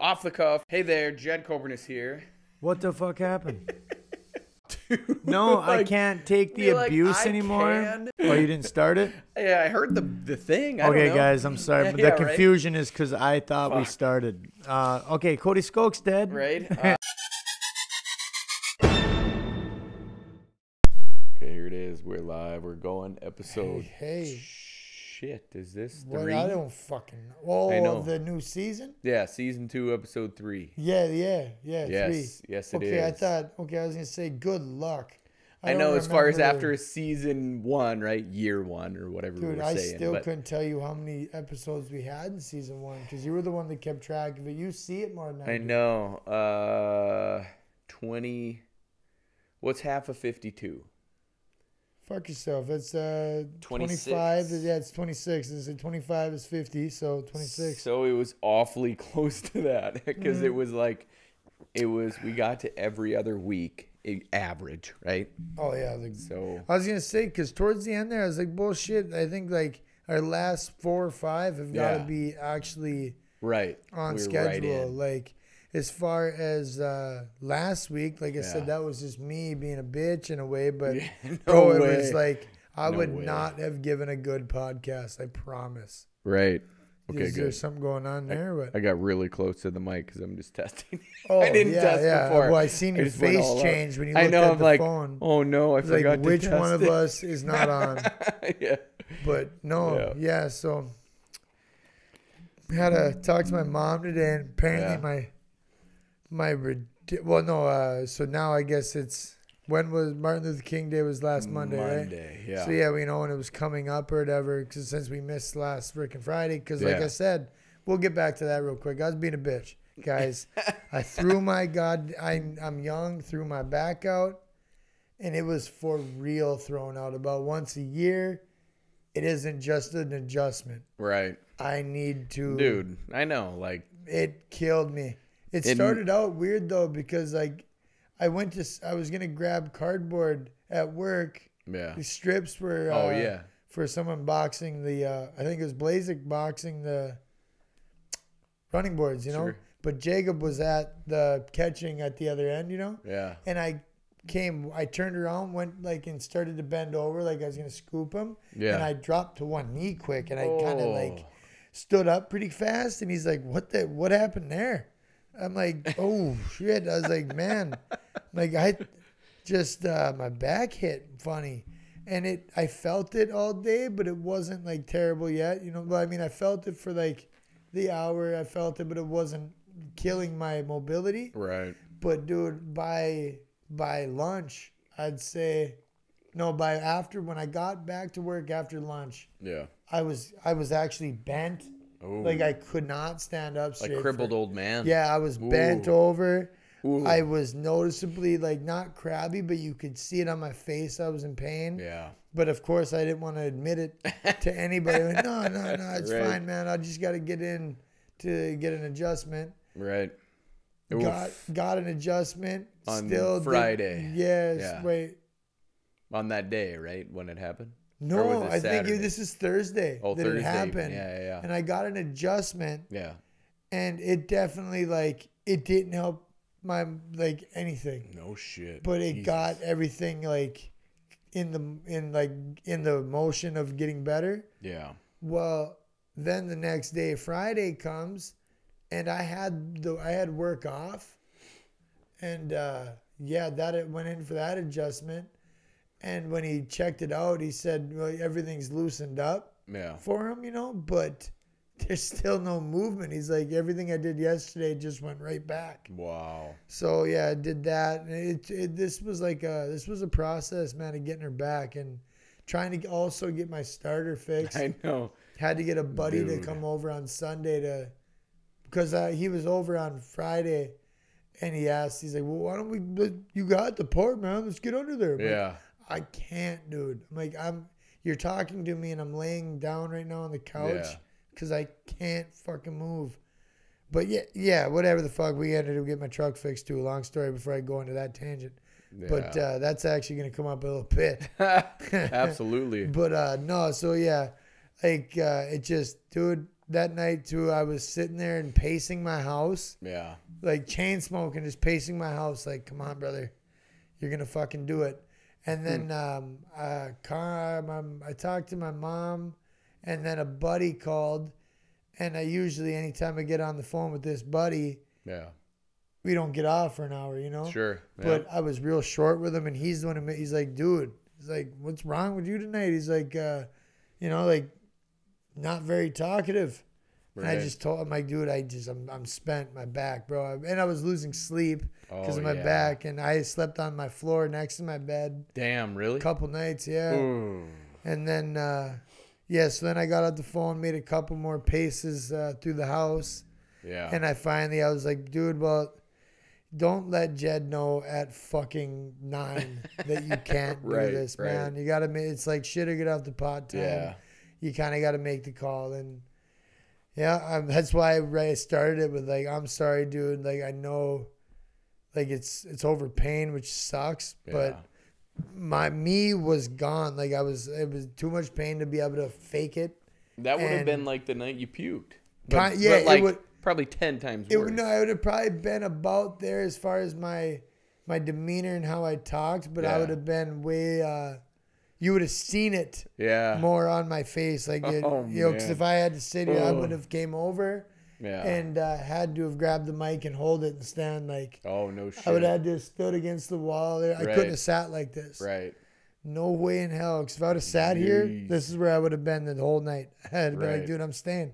Off the cuff. Hey there, Jed Coburn is here. What the fuck happened? no, I can't take the you're like, abuse anymore. can." Oh, you didn't start it? Yeah, I heard the the thing. I don't okay, know. guys, I'm sorry, Yeah, but yeah, the right? confusion is because I thought we started. Uh, okay, Cody Skoke's dead. Right? Uh, okay, here it is. We're live. We're going. Episode. Hey, hey. Shit, is this What three? I don't fucking know. Oh, I know. the new season? Yeah, season two, episode three. Yeah, yeah, yeah. Yes, three. yes, it okay, I thought. Okay, I was gonna say good luck. I, don't know as far as after season one, right? Year one or whatever Dude, we're I saying. still but couldn't tell you how many episodes we had in season one because you were the one that kept track of it. You see it more than I, I know. Uh, twenty. What's half of fifty-two? Fuck yourself. It's uh 26. 25. Yeah, it's 26. It's 25 is 50, so 26. So it was awfully close to that because Mm. it was like, it was we got to every other week average, right? Oh yeah, like, So I was gonna say because towards the end there, I was like, bullshit. I think like our last four or five have got to Yeah. be actually right on we schedule. right like as far as uh last week, like I Yeah. said, that was just me being a bitch in a way. But Yeah, no bro, it way. was like I No would way. not have given a good podcast. I promise. right. Okay, Is there good. something going on there? But I got really close to the mic because I'm just testing. oh, I didn't yeah, test yeah. before. Well, I seen I your went face change when you I looked know. at I'm the like, phone. oh no, I like forgot to which one of us is not on? yeah. But no, Yeah. yeah. so had to talk to my mom today, and apparently Yeah. my my well, no. Uh, so now I guess it's when was Martin Luther King Day was last Monday, right? Monday, yeah. So yeah, we know when it was coming up or whatever. Because since we missed last freaking Friday, because like Yeah. I said, we'll get back to that real quick. I was being a bitch, guys. I threw my god. I I'm young. Threw my back out, and it was for real thrown out about once a year. It isn't just an adjustment. Right, I need to. dude. I know. Like, It killed me. It started out weird though because like I went to I was gonna grab cardboard at work. yeah. The strips were. Oh uh, yeah. for someone boxing the uh, I think it was Blazik boxing the running boards, you know. Sure. But Jacob was at the catching at the other end, you know. Yeah. And I came, I turned around, went like and started to bend over like I was gonna scoop him. Yeah. And I dropped to one knee quick, and I kind of like Oh. stood up pretty fast. And he's like, "What the? What happened there?" I'm like, "Oh shit!" I was like, "Man, like I just uh, my back hit funny." And it, I felt it all day, but it wasn't like terrible yet, you know. But I mean, I felt it for like the hour. I felt it, but it wasn't killing my mobility. Right. But dude, by by lunch, I'd say no. By after when I got back to work after lunch, Yeah. I was I was actually bent, Oh. like I could not stand up straight. like for- crippled old man. Yeah, I was bent over. Ooh. I was noticeably like not crabby, but you could see it on my face. I was in pain. Yeah. But of course, I didn't want to admit it to anybody. Like, no, no, no, it's Right. fine, man. I just got to get in to get an adjustment. Right. Oof. Got got an adjustment. On still did- Friday. yes. Yeah. Wait. On that day, right when it happened. No, I think Saturday? this is Thursday Oh, that Thursday. it happened. Yeah, yeah, yeah. And I got an adjustment, Yeah. and it definitely like it didn't help my like anything. No shit. but it Jesus. got everything like in the in like in the motion of getting better Yeah. well then the next day friday comes and i had the i had work off and uh yeah that it went in for that adjustment and when he checked it out he said well everything's loosened up Yeah. for him you know but there's still no movement he's like everything i did yesterday just went right back Wow. so yeah, I did that. And It, it this was like a this was a process, man, of getting her back and trying to also get my starter fixed. I know. Had to get a buddy to come over on Sunday to because uh, he was over on Friday, and he asked, he's like, "Well, why don't we? You got the part, man. Let's get under there." I'm Yeah. I can't, dude. I'm like, I'm. You're talking to me, and I'm laying down right now on the couch Yeah. because I can't fucking move. But yeah, yeah, whatever the fuck. We ended up getting my truck fixed too. Long story before I go into that tangent. But uh, that's actually gonna come up a little bit. Absolutely. But uh, no, so yeah, like uh, it just, dude, that night too. I was sitting there and pacing my house, Yeah. like chain smoking, just pacing my house. Like, come on, brother, you're gonna fucking do it. And then um, uh, car, my, I talked to my mom, and then a buddy called. And I usually, anytime I get on the phone with this buddy, Yeah. we don't get off for an hour, you know. Sure. Yeah. But I was real short with him, and he's the one who he's like, dude, he's like, what's wrong with you tonight? He's like, uh, you know, like, not very talkative. And I just told him, like, dude, I just, I'm, I'm spent, my back, bro, and I was losing sleep because Oh, of my yeah. back, and I slept on my floor next to my bed Damn, really? a couple nights, yeah. Ooh. And then, uh, yeah, so then I got out the phone, made a couple more paces uh, through the house. Yeah. And I finally, I was like, dude, well, don't let Jed know at fucking nine that you can't do Right, this, right. man. You got to make it's like shit or get off the pot time. yeah. You kind of got to make the call. And yeah, um, that's why I started it with like, I'm sorry, dude. Like, I know like it's, it's over pain, which sucks, yeah. but my, me was gone. Like I was, it was too much pain to be able to fake it. That would have been like the night you puked. Kind- yeah, it like would- probably ten times It worse. would no, it would have probably been about there as far as my my demeanor and how I talked, but I would have been way. uh You would have seen it yeah. more on my face, like it, Oh, you know, because if I had to sit here, I would have came over yeah. and uh, had to have grabbed the mic and hold it and stand like. oh no shit. I would have had to stood against the wall there. I Right. couldn't have sat like this. Right. No way in hell. Because if I would have sat here, this is where I would have been the whole night. I'd be Right. like, dude, I'm staying.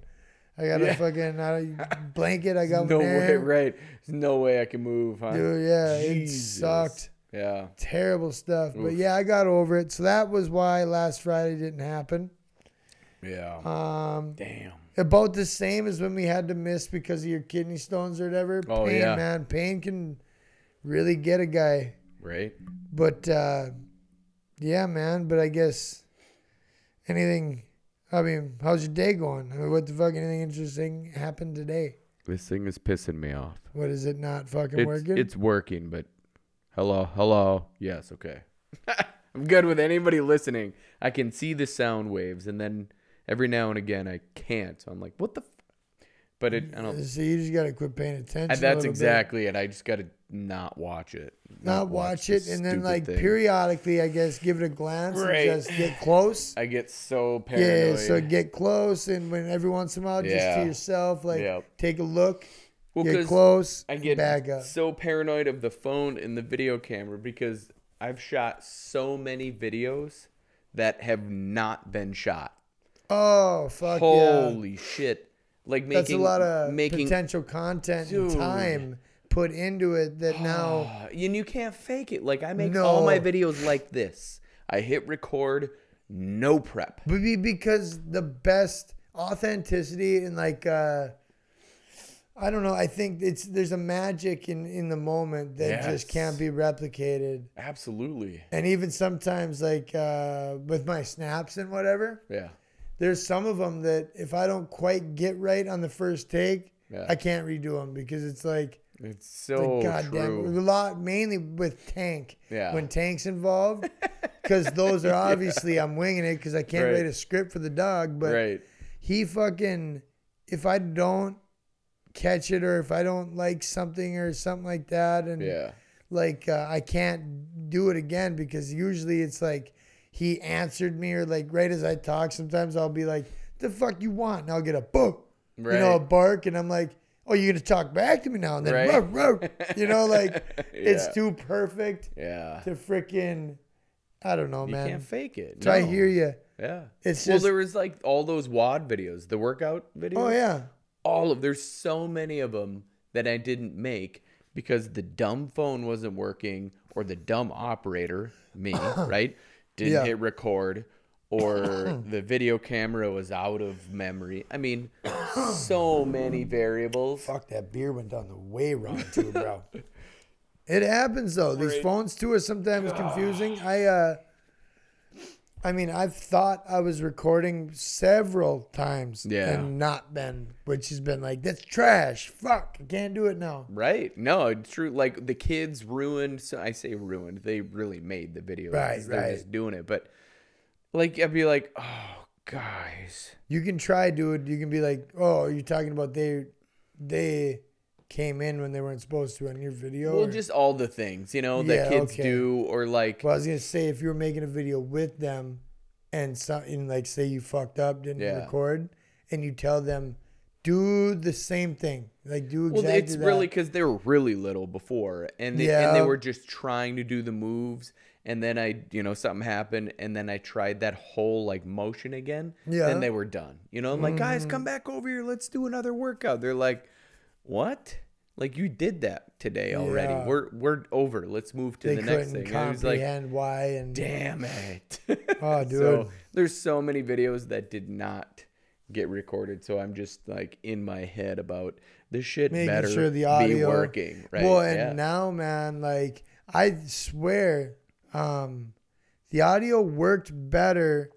I got a fucking uh, blanket. I got no way. Right. There's no way I can move. Huh? Dude, yeah, Jesus. it sucked. Yeah. Terrible stuff. But yeah, I got over it. So that was why last Friday didn't happen. Yeah. Um, Damn. about the same as when we had to miss because of your kidney stones or whatever. Oh, pain, yeah. man. Pain can really get a guy. Right. But uh, yeah, man. But I guess anything. I mean, how's your day going? I mean, what the fuck? Anything interesting happened today? This thing is pissing me off. What is it not fucking It's, working? it's working, but hello, hello. Yes, okay. I'm good with anybody listening. I can see the sound waves, and then every now and again I can't. So I'm like, what the? F-? But it, I don't. so you just gotta quit paying attention. a That's little bit. exactly it. I just gotta not watch it. not watch it, and then like thing. periodically, I guess, give it a glance Right. and just get close. I get so paranoid. yeah, so get close, and when every once in a while, just to yourself, like Yep. take a look, well, get close, I get back up. so paranoid of the phone and the video camera because I've shot so many videos that have not been shot. Oh fuck yeah! Holy shit! Like making That's a lot of making potential content Dude. and time put into it that now. and you can't fake it. Like I make all my videos like this. I hit record, no prep. Because the best authenticity and like uh I don't know, I think it's there's a magic in in the moment that just can't be replicated. Absolutely. And even sometimes like uh with my snaps and whatever, Yeah. there's some of them that if I don't quite get right on the first take, Yeah. I can't redo them because it's like It's like, so goddamn, true. a lot mainly with tank. Yeah. When tank's involved, because those are obviously I'm winging it because I can't Right. write a script for the dog. But right. he fucking, if I don't catch it or if I don't like something or something like that, and Yeah. like uh, I can't do it again because usually it's like he answered me or like right as I talk, sometimes I'll be like, "The fuck you want?" and I'll get a boom, you know, a bark, and I'm like, "Oh, you're gonna talk back to me now?" And then, Right. You know, like it's too perfect Yeah. to freaking. I don't know, You man. can't fake it. So I hear you. Yeah. It's just, well, there was like all those WOD videos, the workout videos. Oh yeah, all of there's so many of them that I didn't make because the dumb phone wasn't working or the dumb operator, me, right, didn't Yeah. hit record or the video camera was out of memory. I mean, so many variables. fuck that beer went down the way wrong too, bro. it happens though. These phones too are sometimes confusing. I uh I mean, I've thought I was recording several times Yeah. and not been, which has been like, that's trash. Fuck, I can't do it now. Right? No, it's true. Like the kids ruined. So I say ruined. They really made the video. Right, They're right. just doing it. But like, I'd be like, oh guys. You can try, dude. You can be like, oh, you're talking about they, they came in when they weren't supposed to on your video. Well, or- just all the things, you know, that Yeah, kids okay. do, or like, Well, I was gonna say if you were making a video with them, and something like say you fucked up, didn't Yeah. record, and you tell them, do the same thing, like do exactly well, it's that. really because they were really little before, and they and they were just trying to do the moves, and then I, you know, something happened, and then I tried that whole like motion again. Yeah. Mm-hmm. They were done. You know, I'm like, guys, come back over here. Let's do another workout. They're like, what? Like you did that today already. Yeah. We're we're over. Let's move to they the next thing. And I was like, comprehend why and damn it. Oh, dude. So there's so many videos that did not get recorded. So I'm just like in my head about this shit making better sure the be audio working. Right. Well, and yeah. now, man, like I swear, um, the audio worked better.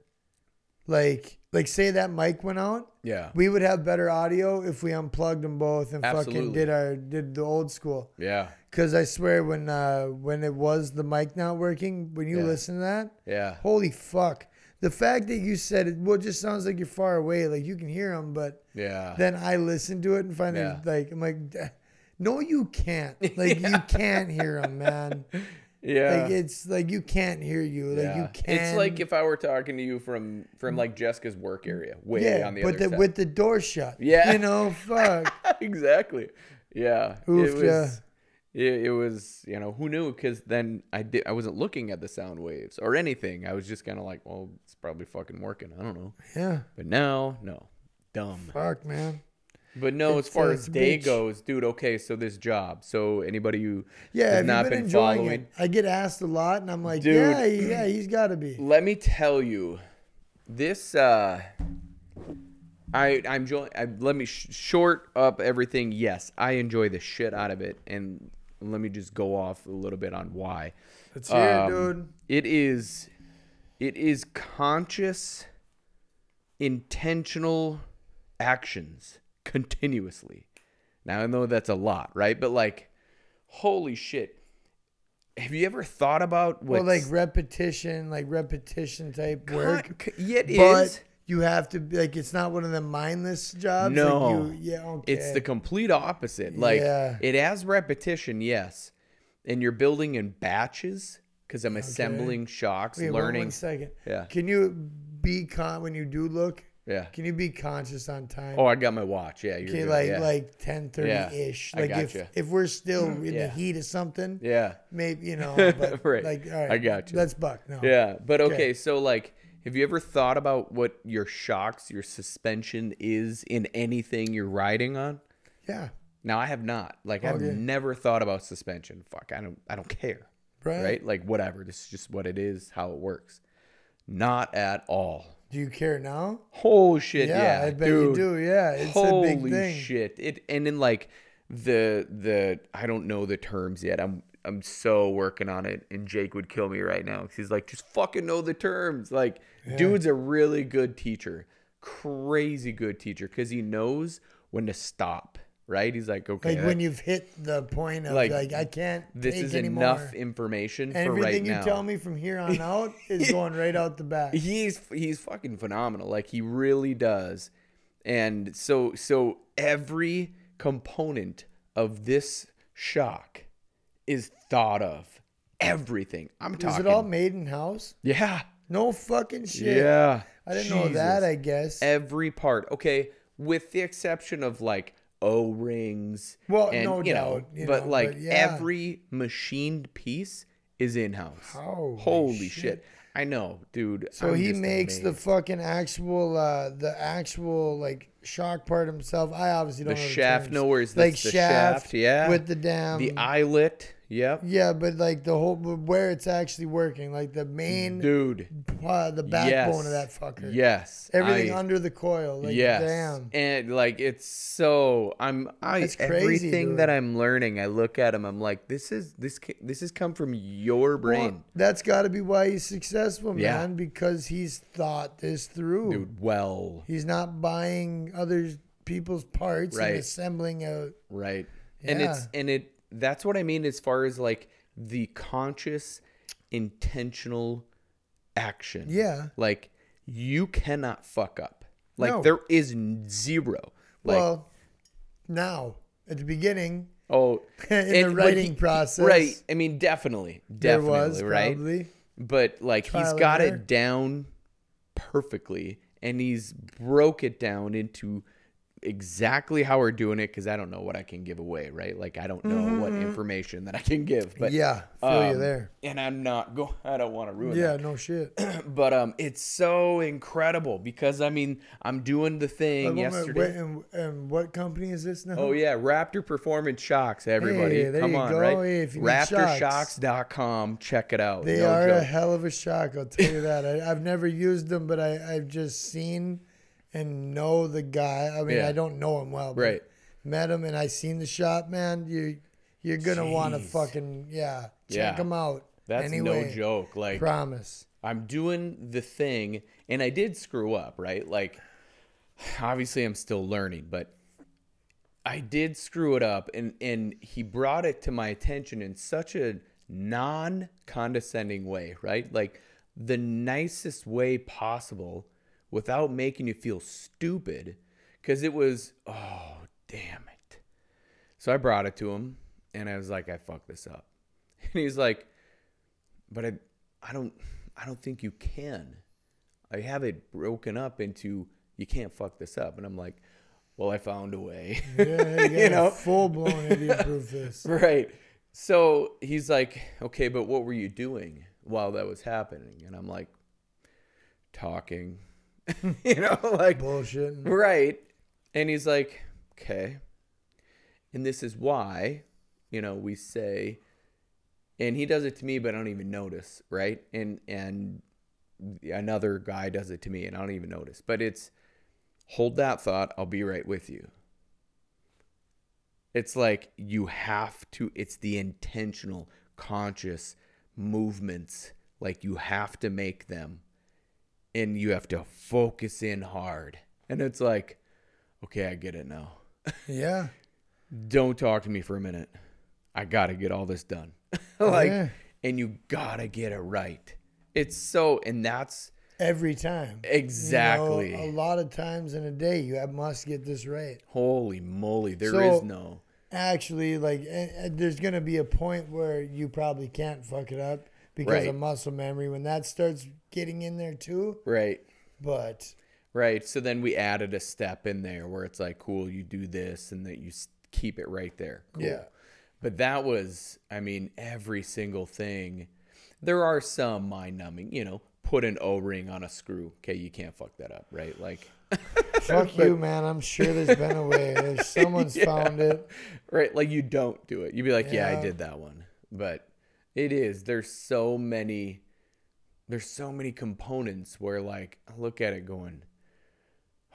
Like, like say that mic went out, yeah. we would have better audio if we unplugged them both and fucking did our did the old school. Yeah. Cause I swear when uh when it was the mic not working, when you Yeah. listen to that, Yeah. holy fuck. The fact that you said it, well, it just sounds like you're far away, like you can hear them, but Yeah. then I listen to it and find Yeah. it like I'm like, no, you can't. Like you can't hear them, man. Yeah. Like it's like you can't hear you. Like you can't. It's like if I were talking to you from from like Jessica's work area, way yeah, on the but other the, side. with the door shut. Yeah. you know, fuck. exactly. Yeah. Oof, it was. yeah. It, it was. You know who knew? Because then I did. I wasn't looking at the sound waves or anything. I was just kind of like, well, it's probably fucking working. I don't know. Yeah, But now, no, dumb. fuck, man. But no, as far uh, as day bitch. goes, dude. Okay, so this job. So anybody who Yeah, has not been, been following, it? I get asked a lot, and I'm like, Dude. yeah, yeah, he's got to be. let me tell you, this. uh I I'm enjoying. I, let me sh- short up everything. Yes, I enjoy the shit out of it, and let me just go off a little bit on why. Let's hear it, Um, dude. It is, it is conscious, intentional actions continuously. Now I know that's a lot, right? But like, holy shit! Have you ever thought about what? Well, like repetition, like repetition type work. Yeah, it but is. you have to like, it's not one of the mindless jobs. No. like you, yeah, okay. It's the complete opposite. Like Yeah. it has repetition, yes, and you're building in batches because I'm assembling shocks, Wait, one- learning. One second. Yeah. Can you be con when you do look? Yeah. Can you be conscious on time? Oh, I got my watch. Yeah, you're okay, good. like yeah. like 10, 30 Yeah, ish. Like if gotcha. if we're still mm-hmm. in Yeah. the heat of something, yeah. maybe you know. But Right. Like all right, I got you. That's buck. No. Yeah, but okay, Okay. so like, have you ever thought about what your shocks, your suspension is in anything you're riding on? Yeah. Now I have not. Like oh, I've never thought about suspension. Fuck, I don't. I don't care. Right. Right? Like whatever. This is just what it is. How it works. Not at all. Do you care now? Oh shit! Yeah, Yeah, I bet dude. you do. Yeah, it's Holy a big thing. shit! It and in like the the I don't know the terms yet. I'm I'm so working on it, and Jake would kill me right now 'cause he's like, just fucking know the terms. Like, dude's a really good teacher, crazy good teacher, because he knows when to stop. Right? He's like, okay, Like when you've hit the point of Like, like, I can't. this take is anymore. enough information And for right everything you now. tell me from here on out is going right out the back. he's he's fucking phenomenal like he really does and so so every component of this shock is thought of everything i'm talking. Is it all made in house? yeah No fucking shit. yeah I didn't know that. I guess. every part okay with the exception of like o-rings Well, and, no you know, doubt, you but know, like but yeah. every machined piece is in-house Holy holy shit. shit. i know dude So I'm he makes the fucking actual, uh the actual like shock part himself. I obviously don't know shaft terms. nowhere's like that's the shaft, shaft yeah with the damn the eyelet yep Yeah, but like the whole where it's actually working, like the main, dude uh, the backbone yes. of that fucker. yes Everything I- under the coil. Like, yes damn. and like it's so i'm i That's crazy, everything dude. that i'm learning i look at him i'm like this is this this has come from your brain Well, that's got to be why he's successful, man. Yeah. Because he's thought this through. dude well He's not buying other people's parts Right. and assembling a. right and it's and it that's what i mean as far as like the conscious intentional action Yeah. like you cannot fuck up. Like No. there is zero. Like well, now at the beginning oh, in the writing process, right? I mean, definitely, There definitely, was right? probably. But like he's Trial and got it down perfectly, and he's broke it down into exactly how we're doing it because I don't know what I can give away, right? Like I don't know what information that I can give, but Mm-hmm. yeah, feel you um, there. and I'm not go. I don't want to ruin Yeah, that. no shit. but um, it's so incredible because I mean I'm doing the thing Like, yesterday. wait, and, and what company is this now? Oh yeah, Raptor Performance Shocks, everybody. Hey, Come you on, go. right? Hey, if you need shocks. RaptorShocks.com. Check it out. They No are a hell of a shock. I'll tell you that. I, I've never used them, but I, I've just seen and know the guy. I mean, Yeah. I don't know him well, but Right. met him and I seen the shop. Man, you you're gonna want to fucking yeah check Yeah. them out. That's anyway, no joke. Like Promise. I'm doing the thing, and I did screw up, right? Like, obviously, I'm still learning, but I did screw it up, and and he brought it to my attention in such a non-condescending way, right? Like the nicest way possible, without making you feel stupid, because it was, oh damn it. So I brought it to him, and I was like, I fucked this up, and he's like, but I, I don't, I don't think you can. I have it broken up into you can't fuck this up, and I'm like, well, I found a way. Yeah, you, You know? full blown idiot proof this. right. So he's like, okay, but what were you doing while that was happening? And I'm like, talking, you know, like Bullshit. Right. And he's like, okay. And this is why, you know, we say, and he does it to me, but I don't even notice, right? And and another guy does it to me, and I don't even notice. But it's hold that thought. I'll be right with you. It's like you have to. It's the intentional, conscious movements. Like you have to make them and you have to focus in hard. And it's like, okay, I get it now. Yeah. Don't talk to me for a minute. I got to get all this done. Oh, like, Yeah. and you got to get it right. It's so, and that's Every time. You know, exactly. a lot of times in a day, you have, must get this right. holy moly. There is So- no, Actually, like, and, and there's gonna be a point where you probably can't fuck it up because Right. of muscle memory when that starts getting in there too. right. But Right. So then we added a step in there where it's like, cool, you do this and that you keep it right there. Cool. Yeah. But that was, I mean, every single thing. There are some mind numbing, you know, put an O ring on a screw. Okay, you can't fuck that up, right? Like, fuck you, man. I'm sure there's been a way. There's someone's found it. right? Like, you don't do it. You'd be like, yeah, I did that one. But it is, there's so many, there's so many components where, like, I look at it going,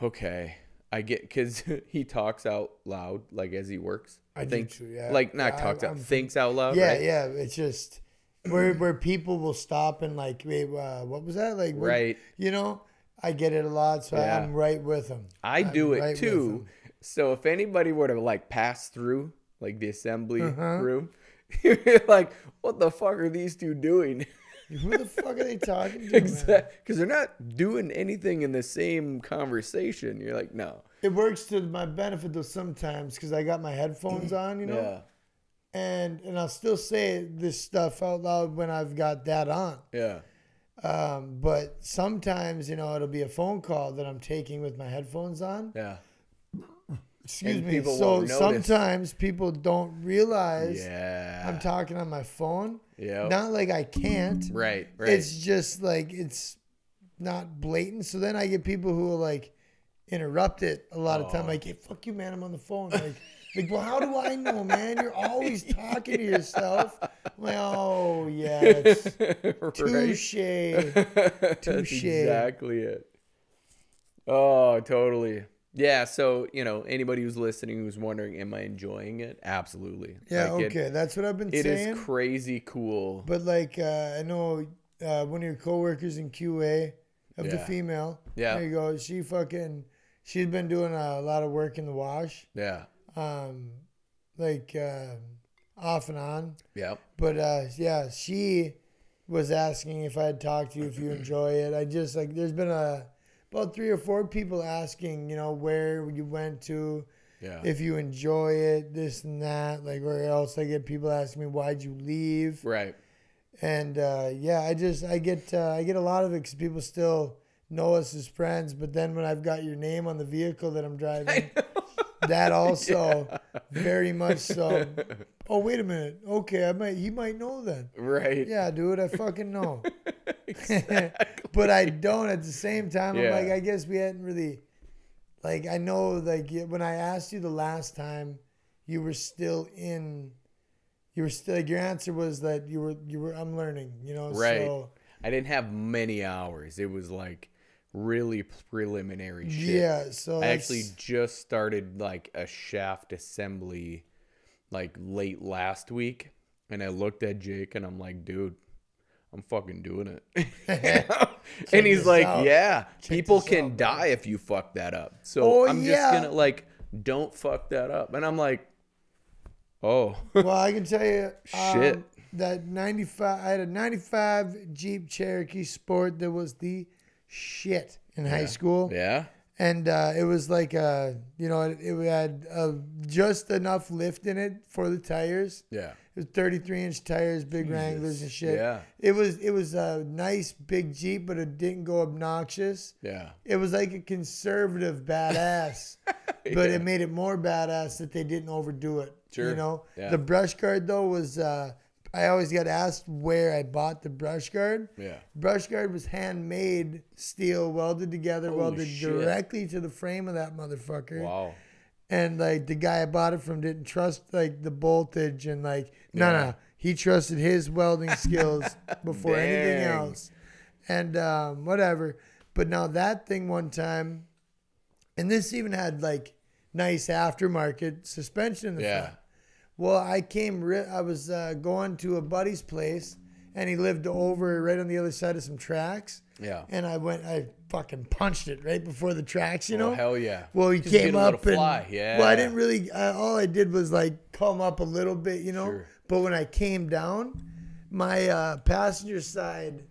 okay, I get, because he talks out loud, like, as he works. I do think, too, yeah. Like, not Yeah, talks I'm- out, I'm- thinks out loud, Yeah, right? yeah. It's just where where people will stop and like, wait, uh, what was that? Like, Right. You know, I get it a lot, so Yeah. I'm right with them. I I'm do it right too. So if anybody were to like pass through like the assembly Uh-huh. room, you're like, what the fuck are these two doing? Who the fuck are they talking to? Exactly. Because they're not doing anything in the same conversation. You're like, no. It works to my benefit though sometimes because I got my headphones on, you know, Yeah. and and I'll still say this stuff out loud when I've got that on. Yeah. Um, but sometimes, you know, it'll be a phone call that I'm taking with my headphones on. Yeah. Excuse And me. So sometimes people don't realize Yeah. I'm talking on my phone. Yeah. Not like I can't. Right. Right. It's just like it's not blatant. So then I get people who will like interrupt it a lot of time. Oh. Like, hey, fuck you, man. I'm on the phone. Like, like, well, how do I know, man? You're always talking to yourself. I'm like, oh yeah, that's right. touche. That's Touche. exactly it. Oh, totally. Yeah. So you know, anybody who's listening who's wondering, am I enjoying it? Absolutely. Yeah, Like, okay, It, that's what I've been it saying. is crazy cool. But like, uh, I know uh, one of your coworkers in QA of the female. Yeah. There you go. She fucking, she's been doing a lot of work in the wash, Yeah. um, like uh, off and on. Yeah. But uh, yeah, she was asking if I'd talk to you if you enjoy it. I just like there's been a about three or four people asking, you know, where you went to, Yeah. if you enjoy it, this and that. Like or else I get people asking me why'd you leave, right. and uh, yeah, I just I get uh, I get a lot of it because people still know us as friends. But then when I've got your name on the vehicle that I'm driving, that also very much so. Oh wait a minute, okay, I might he might know then. Right. Yeah, dude, I fucking know. but I don't at the same time. I'm like, I guess we hadn't really, like, I know, like, when I asked you the last time, you were still in, you were still, like, your answer was that you were, you were, I'm learning, you know? Right. So, I didn't have many hours. It was like really preliminary shit. yeah, so I actually just started like a shaft assembly like late last week and I looked at Jake and I'm like, dude, I'm fucking doing it. and he's like, out. yeah, people can out, die if you fuck that up. So Oh, I'm yeah. just gonna like, don't fuck that up. And I'm like, oh, well, I can tell you, Shit. um, that 95, I had a 95 Jeep Cherokee Sport that was the shit in high school. yeah, and uh, it was like uh, you know it, it had uh, just enough lift in it for the tires. yeah, It was 33 inch tires, big Wranglers and shit. yeah, It was it was a nice big Jeep, but it didn't go obnoxious. yeah, It was like a conservative badass, but it made it more badass that they didn't overdo it. Sure. You know, Yeah. the brush guard though was. Uh, I always got asked where I bought the brush guard. yeah. Brush guard was handmade steel, welded together, Holy welded shit. directly to the frame of that motherfucker. Wow. And like the guy I bought it from didn't trust like the voltage and like no Yeah. no he trusted his welding skills before anything else. And um, whatever. But now that thing one time, and this even had like nice aftermarket suspension in the Yeah. front. Well, I came. Ri- I was uh, going to a buddy's place, and he lived over right on the other side of some tracks. Yeah. And I went. I fucking punched it right before the tracks. You know. oh, hell yeah. Well, he Just came up and fly, yeah. well, I didn't really. Uh, all I did was like come up a little bit, you know. Sure. But when I came down, my uh, passenger side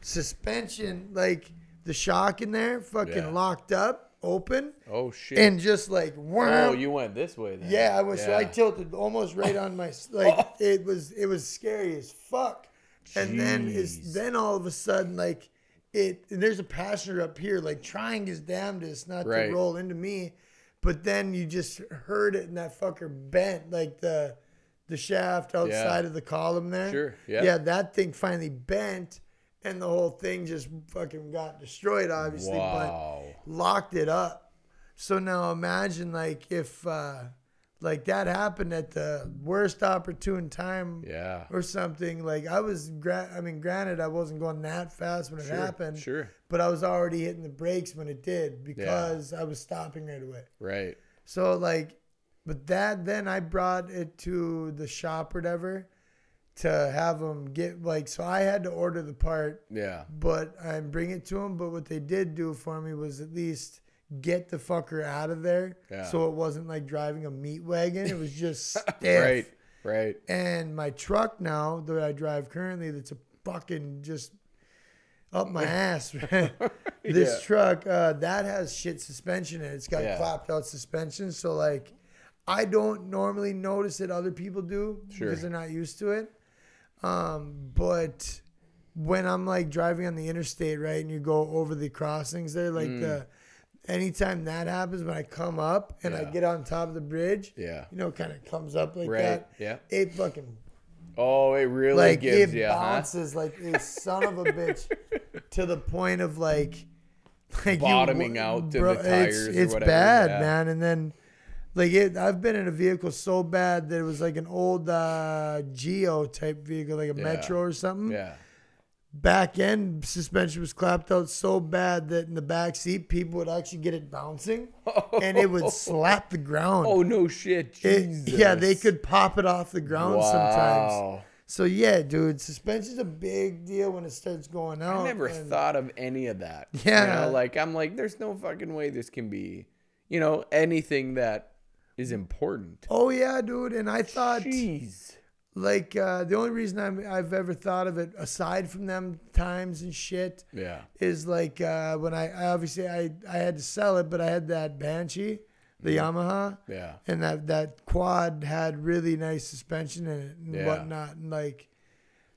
suspension, like the shock in there, fucking Yeah. locked up, open, Oh shit. and just like oh, you went this way then. yeah, I was. So I tilted almost right on my like. Oh. It was. It was scary as fuck. And then Jeez. it's then all of a sudden like it. And there's a passenger up here like trying his damnedest not Right. to roll into me, but then you just heard it and that fucker bent like the the shaft outside of the column there. Sure, yeah. Yeah, that thing finally bent, and the whole thing just fucking got destroyed. Obviously, but Wow. locked it up. So now imagine like if uh like that happened at the worst opportune time Yeah. or something. Like I was gra- I mean granted I wasn't going that fast when it Sure, happened, Sure. but I was already hitting the brakes when it did because I was stopping right away. Right. So like but that then I brought it to the shop or whatever to have them get like so I had to order the part Yeah. but I bring it to them. But what they did do for me was at least get the fucker out of there, Yeah. so it wasn't like driving a meat wagon. It was just stiff. Right. Right. And my truck now that I drive currently, that's a fucking just up my ass. this Yeah. truck uh, that has shit suspension in it. It's got Yeah. clapped out suspension, so like. I don't normally notice it. Other people do Sure. because they're not used to it. Um, but when I'm like driving on the interstate, right, and you go over the crossings there, like Mm. the anytime that happens, when I come up and I get on top of the bridge, Yeah. you know, kind of comes up like Right. that. Yeah. It fucking Oh, it really like gives it you, huh? bounces like a son of a bitch to the point of like like you- Bottoming out to the it's, tires or It's whatever, bad, yeah. man. And then like it, I've been in a vehicle so bad that it was like an old uh, Geo type vehicle, like a Yeah. Metro or something. Yeah. Back end suspension was clapped out so bad that in the back seat people would actually get it bouncing, and it would slap the ground. Oh no shit. It- yeah, they could pop it off the ground sometimes. Wow. So yeah, dude, suspension's a big deal when it starts going out. I never and- thought of any of that. Yeah. You know, like I'm like, there's no fucking way this can be, you know, anything that is important. Oh yeah, dude, and I thought Jeez. like uh, the only reason I'm, I've ever thought of it, aside from them times and shit, Yeah. is like uh, when I, I obviously I I had to sell it, but I had that Banshee, the Yamaha, Yeah. and that that quad had really nice suspension in it and Yeah. whatnot, and like.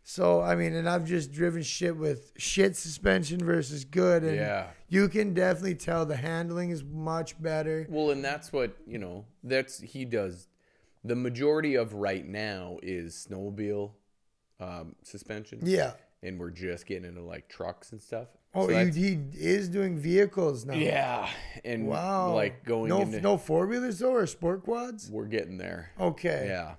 So I mean, and I've just driven shit with shit suspension versus good, and Yeah. you can definitely tell the handling is much better. Well, and that's what, you know, that's he does. The majority of right now is snowmobile um, suspension. Yeah. And we're just getting into like trucks and stuff. Oh, So he, he is doing vehicles now. yeah. And Wow. like going no into no four wheelers though or sport quads. we're getting there. Okay. Yeah.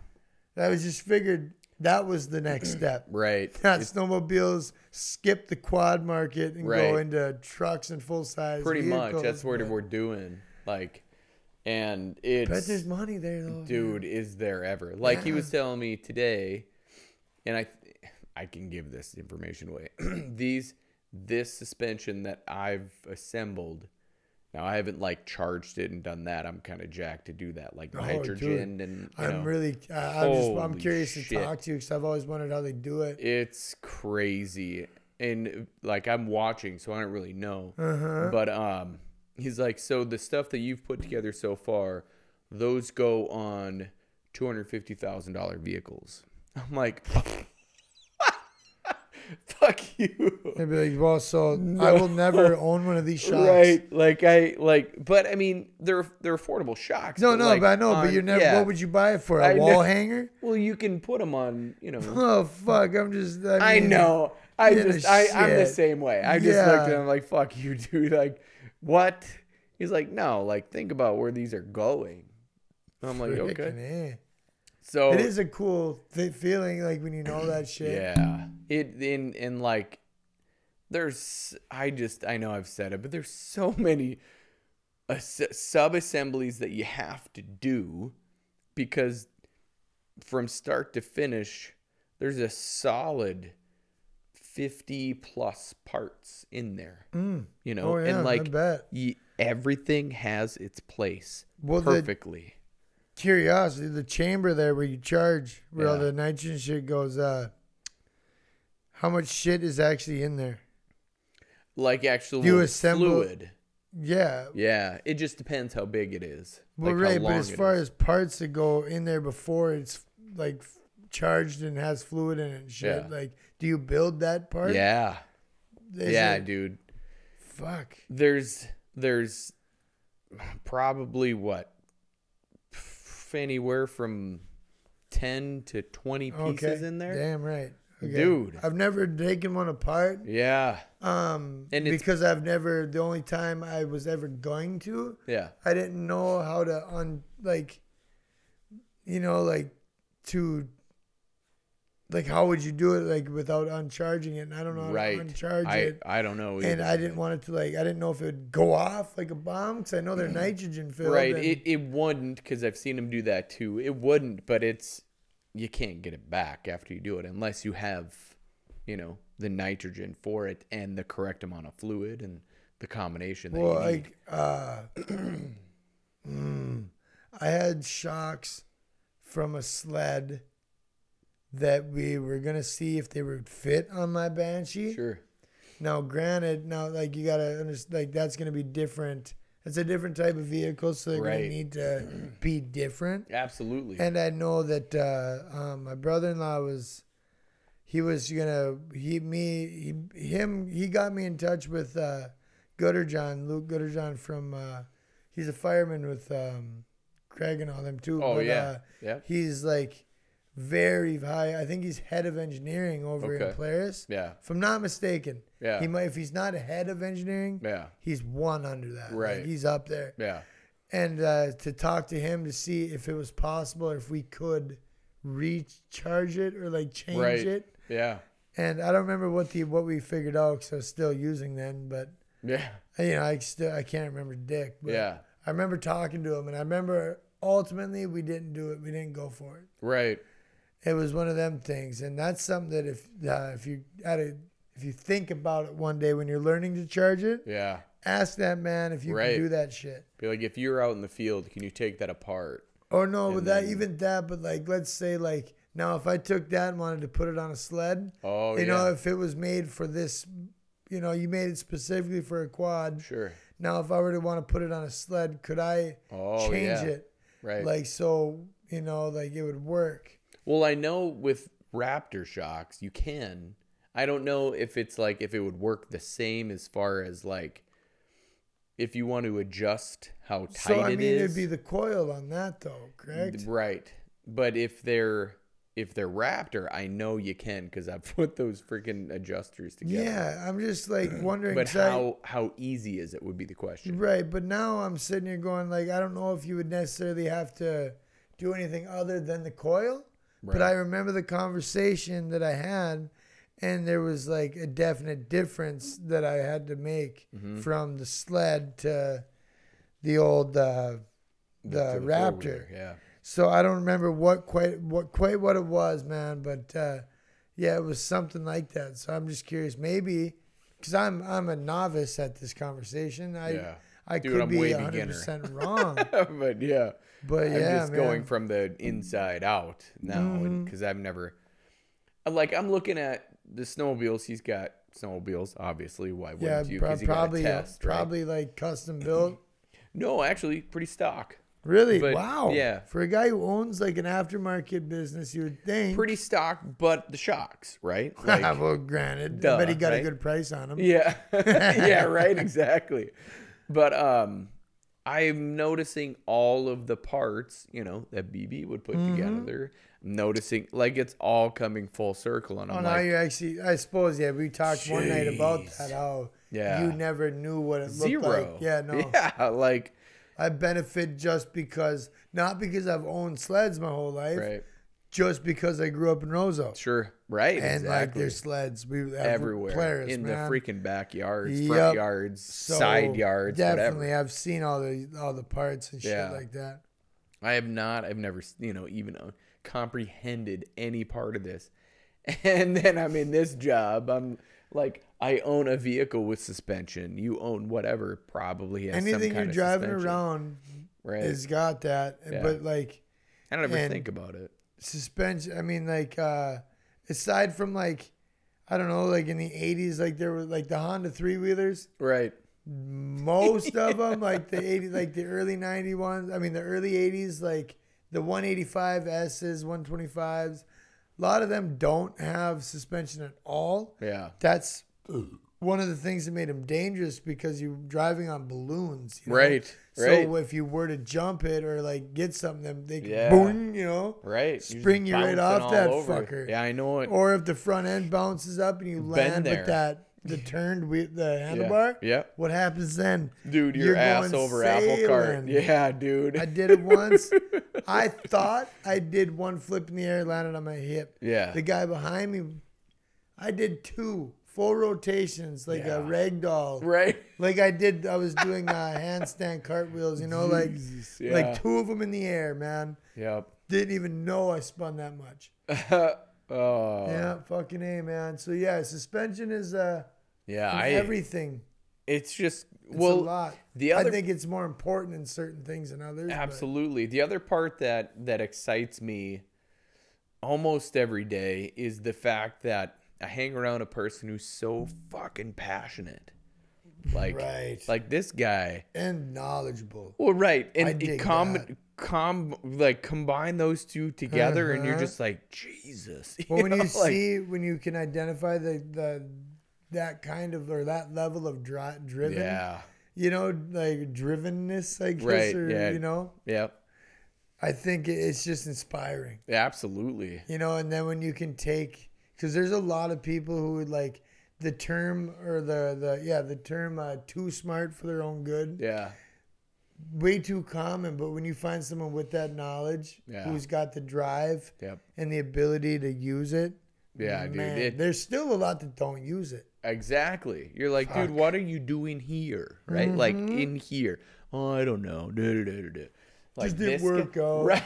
I was just figured that was the next step. Right. That It's snowmobiles skip the quad market and go into trucks and full size. pretty much vehicles, that's what we're doing. Like and it's there's money there though. dude is there ever like he was telling me today and i i can give this information away these this suspension that i've assembled now i haven't like charged it and done that. I'm kind of jacked to do that like Oh, nitrogen and you I'm know, really, I, I'm just, I'm curious to talk to you because I've always wondered how they do it. it's crazy. And like i'm watching so i don't really know. Uh-huh. but um he's like so the stuff that you've put together so far those go on $250000 vehicles. I'm like fuck you They'd be like, well, so I will never own one of these shocks. right like i like but i mean they're they're affordable shocks No, no, like, but I know, but you're never. yeah. What would you buy it for? A I know. wall hanger? well you can put them on you know Oh fuck! I'm just. I, I know. I just, I, I'm the same way. I just looked at Yeah. him like, fuck you, dude. Like, what? He's like, no, like, think about where these are going. I'm like, okay. So, It is a cool th- feeling, like when you know that shit. yeah. It, in, in like, there's, I just, I know I've said it, but there's so many sub assemblies that you have to do because from start to finish, there's a solid 50 plus parts in there, Mm. you know, Oh yeah, and like everything has its place Well, perfectly. Curiosity, the chamber there where you charge, where all the nitrogen shit goes. Uh, how much shit is actually in there? like actual you assemble- fluid. Yeah. Yeah, it just depends how big it is. Well, like right, but as far is. as parts that go in there before it's like charged and has fluid in it and shit, Yeah. like, do you build that part? yeah, Is yeah, it- dude. Fuck. There's there's probably what anywhere from ten to twenty pieces Okay. in there. Damn right. Okay. Dude. I've never taken one apart. Yeah, Um, And because I've never. The only time I was ever going to, yeah, I didn't know how to un like, you know, like to. Like how would you do it like without uncharging it? And I don't know how right. to uncharge I it. I don't know. And. I didn't want it to like I didn't know if it would go off like a bomb because I know they're nitrogen filled. Right. and- It it wouldn't because I've seen them do that too. It wouldn't, but it's you can't get it back after you do it unless you have, you know, the nitrogen for it and the correct amount of fluid and the combination that well, you need. like uh, mm, I had shocks from a sled that we were gonna see if they would fit on my Banshee. sure. Now, granted, now like you gotta understand, like that's gonna be different. It's a different type of vehicle, so they're Right. gonna need to be different. Absolutely. And I know that uh, um, my brother-in-law was, he was gonna he me he him he got me in touch with uh, Gooder John Luke Gooder John from uh, he's a fireman with um, Craig and all them too. oh but, yeah. uh, yeah. he's like very high. I think he's head of engineering over in Okay. Polaris. Yeah. If I'm not mistaken, Yeah. he might if he's not head of engineering, Yeah. he's one under that. Like, Right. he's up there Yeah. and uh, to talk to him to see if it was possible or if we could recharge it or like change Right. it. Yeah. And I don't remember what the what we figured out because I was still using then, but Yeah. you know I still I can't remember dick. But Yeah. I remember talking to him, and I remember ultimately we didn't do it. We didn't go for it. Right. It was one of them things, and that's something that if uh, if you had a if you think about it one day when you're learning to charge it, Yeah. ask that man if you Right. can do that shit. Be like, if you're out in the field, can you take that apart? Or no, but And that even that, but like let's say like Now, if I took that and wanted to put it on a sled, Oh you yeah. know, if it was made for this, you know, you made it specifically for a quad. sure. Now, if I were to want to put it on a sled, could I Oh change yeah. it Right. like so? You know, like it would work. Well, I know with Raptor shocks you can. I don't know if it's like if it would work the same as far as like if you want to adjust how tight So I mean, is. it'd be the coil on that though, correct? Right. But if they're if they're Raptor, I know you can because I've put those freaking adjusters together. Yeah, I'm just like wondering. But 'cause I- how how easy is it would be the question. Right, but now I'm sitting here going like I don't know if you would necessarily have to do anything other than the coil. But I remember the conversation that I had and there was like a definite difference that I had to make Mm-hmm. from the sled to the old uh, the To Raptor. Yeah. So I don't remember what quite what quite what it was, man. But uh, yeah, it was something like that. So I'm just curious, maybe because I'm I'm a novice at this conversation. I Yeah. I Dude, could I'm be 100 percent wrong. but yeah. But I'm yeah, just man. going from the inside out now because mm-hmm. I've never uh, like I'm looking at the snowmobiles. He's got snowmobiles, obviously. Why wouldn't yeah, you? pro- 'Cause you got a probably uh, test, right? probably like custom built. No, actually, pretty stock. Really? But, wow. yeah. For a guy who owns like an aftermarket business, you would think. Pretty stock, but the shocks, right? Like, well, granted, Duh, but he got right? a good price on them. yeah, yeah, right, exactly. But um, I'm noticing all of the parts, you know, that BB would put Mm-hmm. together. I'm noticing like it's all coming full circle, and Oh, I'm now like, you actually, I suppose, yeah. We talked one night about that. How Yeah. you never knew what it zero. looked like. Yeah, no. yeah, like I benefit just because, not because I've owned sleds my whole life, right, just because I grew up in Roseau. sure, right, And like exactly. there's sleds we have everywhere Polaris, in man. the freaking backyards, Yep. front yards, So, side yards, Definitely, whatever. I've seen all the all the parts and Yeah. shit like that. I have not. I've never, you know, even uh, comprehended any part of this. And then I'm in this job. I'm like, I own a vehicle with suspension. You own whatever. Probably has some Anything you're driving suspension, around right? has got that, Yeah. but like I don't ever think about it. Suspension. I mean, like uh aside from like I don't know, like in the '80s, like there were like the Honda three wheelers. Right. Most of them, like the '80s, like the early '90 ones. I mean, the early '80s, like the 185 S's, 125s. A lot of them don't have suspension at all. Yeah. That's one of the things that made him dangerous because you're driving on balloons. You know? Right. So Right. if you were to jump it or like get something, they could Yeah. boom, you know. Right. Spring you right off that over. fucker. Yeah, I know it. Or if the front end bounces up and you land there. with that the turned with the handlebar, Yeah. what happens then? Dude, your You're ass going over apple cart. Yeah, dude. I did it once. I thought I did one flip in the air, landed on my hip. yeah. The guy behind me, I did two full rotations like Yeah. a rag doll. right. Like I did, I was doing uh, handstand cartwheels. You know, like yeah. like two of them in the air, man. Yep. Didn't even know I spun that much. oh. Yeah, fucking a, man. So yeah, suspension is uh Yeah. I. everything. it's just It's well. a lot. the other I think it's more important in certain things than others. but- Absolutely. The other part that that excites me almost every day is the fact that I hang around a person who's so fucking passionate. Like Right. like this guy. and knowledgeable. Well, right. And it com com like combine those two together and you're Uh-huh. just like, Jesus. Well, when know, you like- see when you can identify the the that kind of or that level of dri- driven, Yeah. you know, like drivenness, I guess, Right, or yeah. you know, Yep. I think it's just inspiring. Absolutely. you know and then when you can take because there's a lot of people who would like the term or the the yeah the term uh, too smart for their own good Yeah. way too common but when you find someone with that knowledge Yeah. who's got the drive Yep. and the ability to use it Yeah, dude. man, It, there's still a lot that don't use it Exactly. You're like, dude, what are you doing here? Right? Like Mhm. in here. Oh, I don't know. Like Just didn't guy- work out. Right.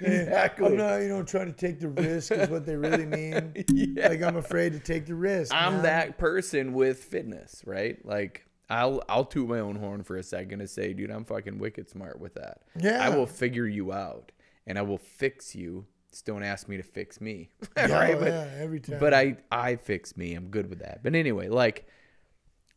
I'm exactly. not you know trying to take the risk is what they really mean Yeah. like I'm afraid to take the risk I'm man. that person with fitness, right? Like I'll I'll toot my own horn for a second and say, dude, I'm fucking wicked smart with that. yeah I will figure you out and I will fix you Just don't ask me to fix me. Yeah, right? oh, But- yeah, every time. but I I fix me. I'm good with that. But anyway, like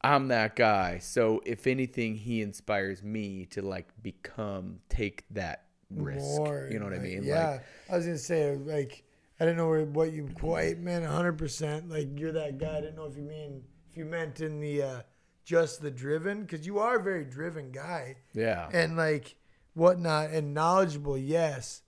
I'm that guy. So if anything, he inspires me to like become take that risk. More, you know what I mean? Yeah, Like, I was gonna say like I didn't know what you quite meant. hundred percent. Like you're that guy. I didn't know if you mean if you meant in the uh, just the driven because you are a very driven guy yeah. and like whatnot and knowledgeable. Yes.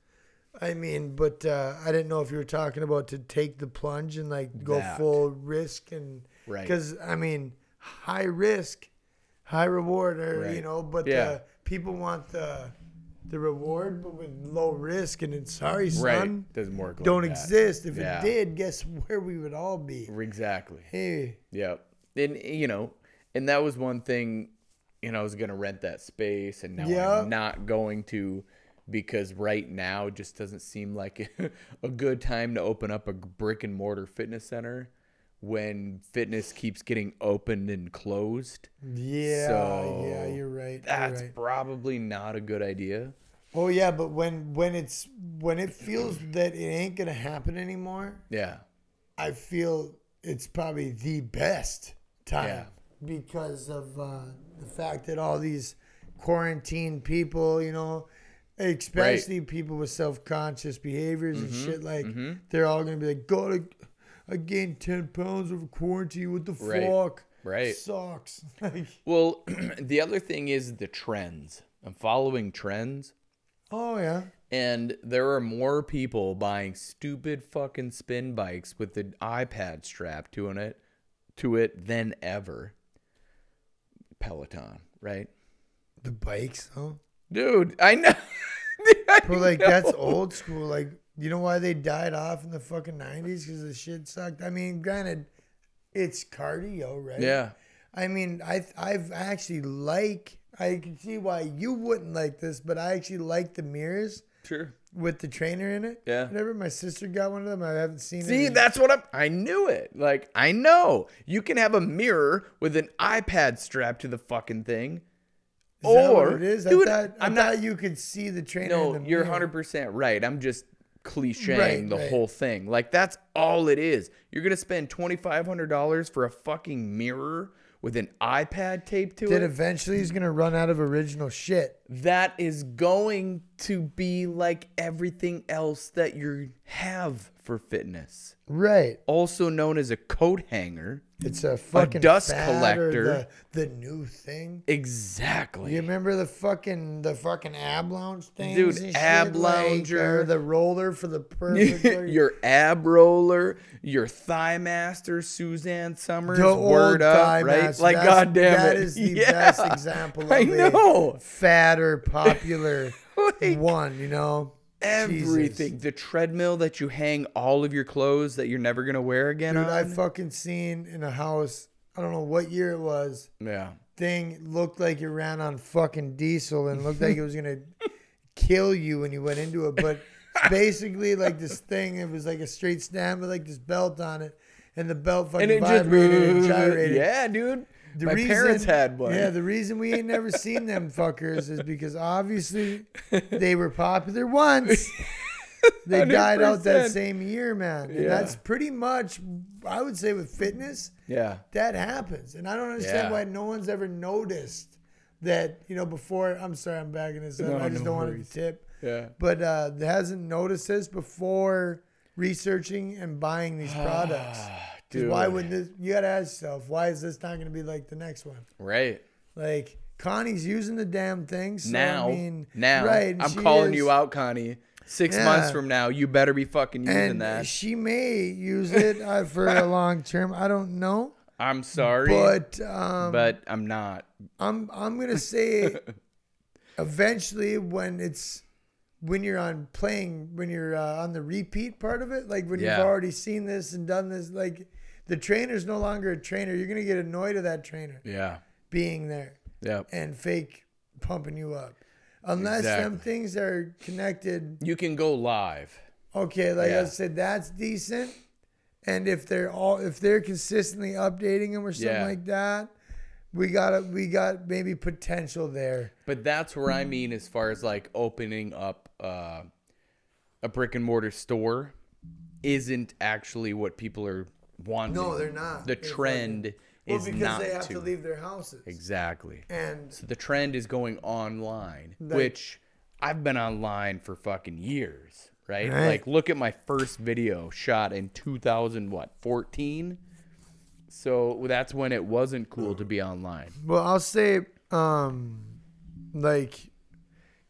I mean, but uh, I didn't know if you were talking about to take the plunge and like go That. full risk and Right. because I mean, high risk, high reward, or you know, but Yeah. uh, people want the the reward, but with low risk, and it's sorry, son, right. Doesn't work. don't that. exist. If Yeah. it did, guess where we would all be? Exactly. Hey, Yep. And you know, and that was one thing, you know, I was gonna rent that space and now Yeah. I'm not going to because right now it just doesn't seem like a good time to open up a brick and mortar fitness center when fitness keeps getting opened and closed. yeah, So, yeah, you're right. That's you're right. probably not a good idea. Oh yeah, but when when it's when it feels that it ain't gonna happen anymore, Yeah. I feel it's probably the best time Yeah. because of uh, the fact that all these quarantine people, you know, especially people with self-conscious behaviors and Mm-hmm. shit, like they're all gonna be like, go I, I gained ten pounds over quarantine. What the Right. fuck? Right. Sucks." Well, the other thing is the trends. I'm following trends. oh yeah, And there are more people buying stupid fucking spin bikes with the iPad strapped to it to it than ever. Peloton, right? the bikes, though. Dude, I know. I But like that's old school. Like you know why they died off in the fucking nineties? Because the shit sucked. I mean, granted, it's cardio, right? Yeah. I mean, I I've actually like. I can see why you wouldn't like this, but I actually like the mirrors Sure. with the trainer in it. Yeah. Whatever. My sister got one of them. I haven't seen it. See, in- that's what I'm I knew it. Like, I know. You can have a mirror with an iPad strapped to the fucking thing. Is that what or it is? dude, I thought, I I'm thought not you could see the trainer. No, in the you're mirror. hundred percent right. I'm just clicheing Right, the right. whole thing. Like that's all it is. You're gonna spend twenty five hundred dollars for a fucking mirror with an iPad taped to That it. That eventually he's gonna run out of original shit. that is going to be like everything else that you have for fitness. Right. Also known as a coat hanger. It's a fucking dust collector. The, the new thing. Exactly. You remember the fucking the fucking ab lounge thing? Dude, shit, ab like, lounger. or the roller for the perfect. your ab roller, your thigh master, Suzanne Somers, The old word up, right? master. Like, That's- goddamn that it, is the Yeah. best example of I a know fat or popular Like, one. You know, everything. Jesus. The treadmill that you hang all of your clothes that you're never gonna wear again Dude, on. I fucking seen in a house. I don't know what year it was. yeah, Thing looked like it ran on fucking diesel and looked like it was gonna kill you when you went into it. But basically like this thing. It was like a straight stand with like this belt on it, and the belt fucking and it just vibrated and gyrated. Yeah, dude. The My reason, parents had one. Yeah, the reason we ain't never seen them fuckers is because obviously they were popular once. They died out that same year, man. And Yeah. that's pretty much, I would say, with fitness, yeah. that happens. And I don't understand Yeah. why no one's ever noticed that, you know, before. I'm sorry, I'm bagging this up. No, I just no don't want to tip. Yeah. But uh, hasn't noticed this before researching and buying these products. Dude. why would this? You gotta ask yourself, why is this not going to be like the next one? Right. Like Connie's using the damn thing. So, now, I mean, now, right? I'm calling is- you out, Connie. Six Yeah. months from now, you better be fucking using and that. she may use it uh, for a long term. I don't know, I'm sorry, but um, but I'm not. I'm I'm gonna say eventually when it's when you're on playing when you're uh, on the repeat part of it, like when Yeah. you've already seen this and done this, like the trainer's no longer a trainer. You're gonna get annoyed of that trainer Yeah. being there. Yep. and fake pumping you up. Unless them Exactly. things are connected. You can go live. Okay, like I said, that's decent. And if they're all if they're consistently updating them or something Yeah. like that, we got we got maybe potential there. But that's where I mean as far as like opening up uh, a brick and mortar store isn't actually what people are wanting. No, they're not. The trend Well, is because not they have to. to leave their houses. Exactly. And So the trend is going online, Like- which I've been online for fucking years, right? Right. Like look at my first video shot in 2000 what, 14? So that's when it wasn't cool to be online. well, I'll say, um, like,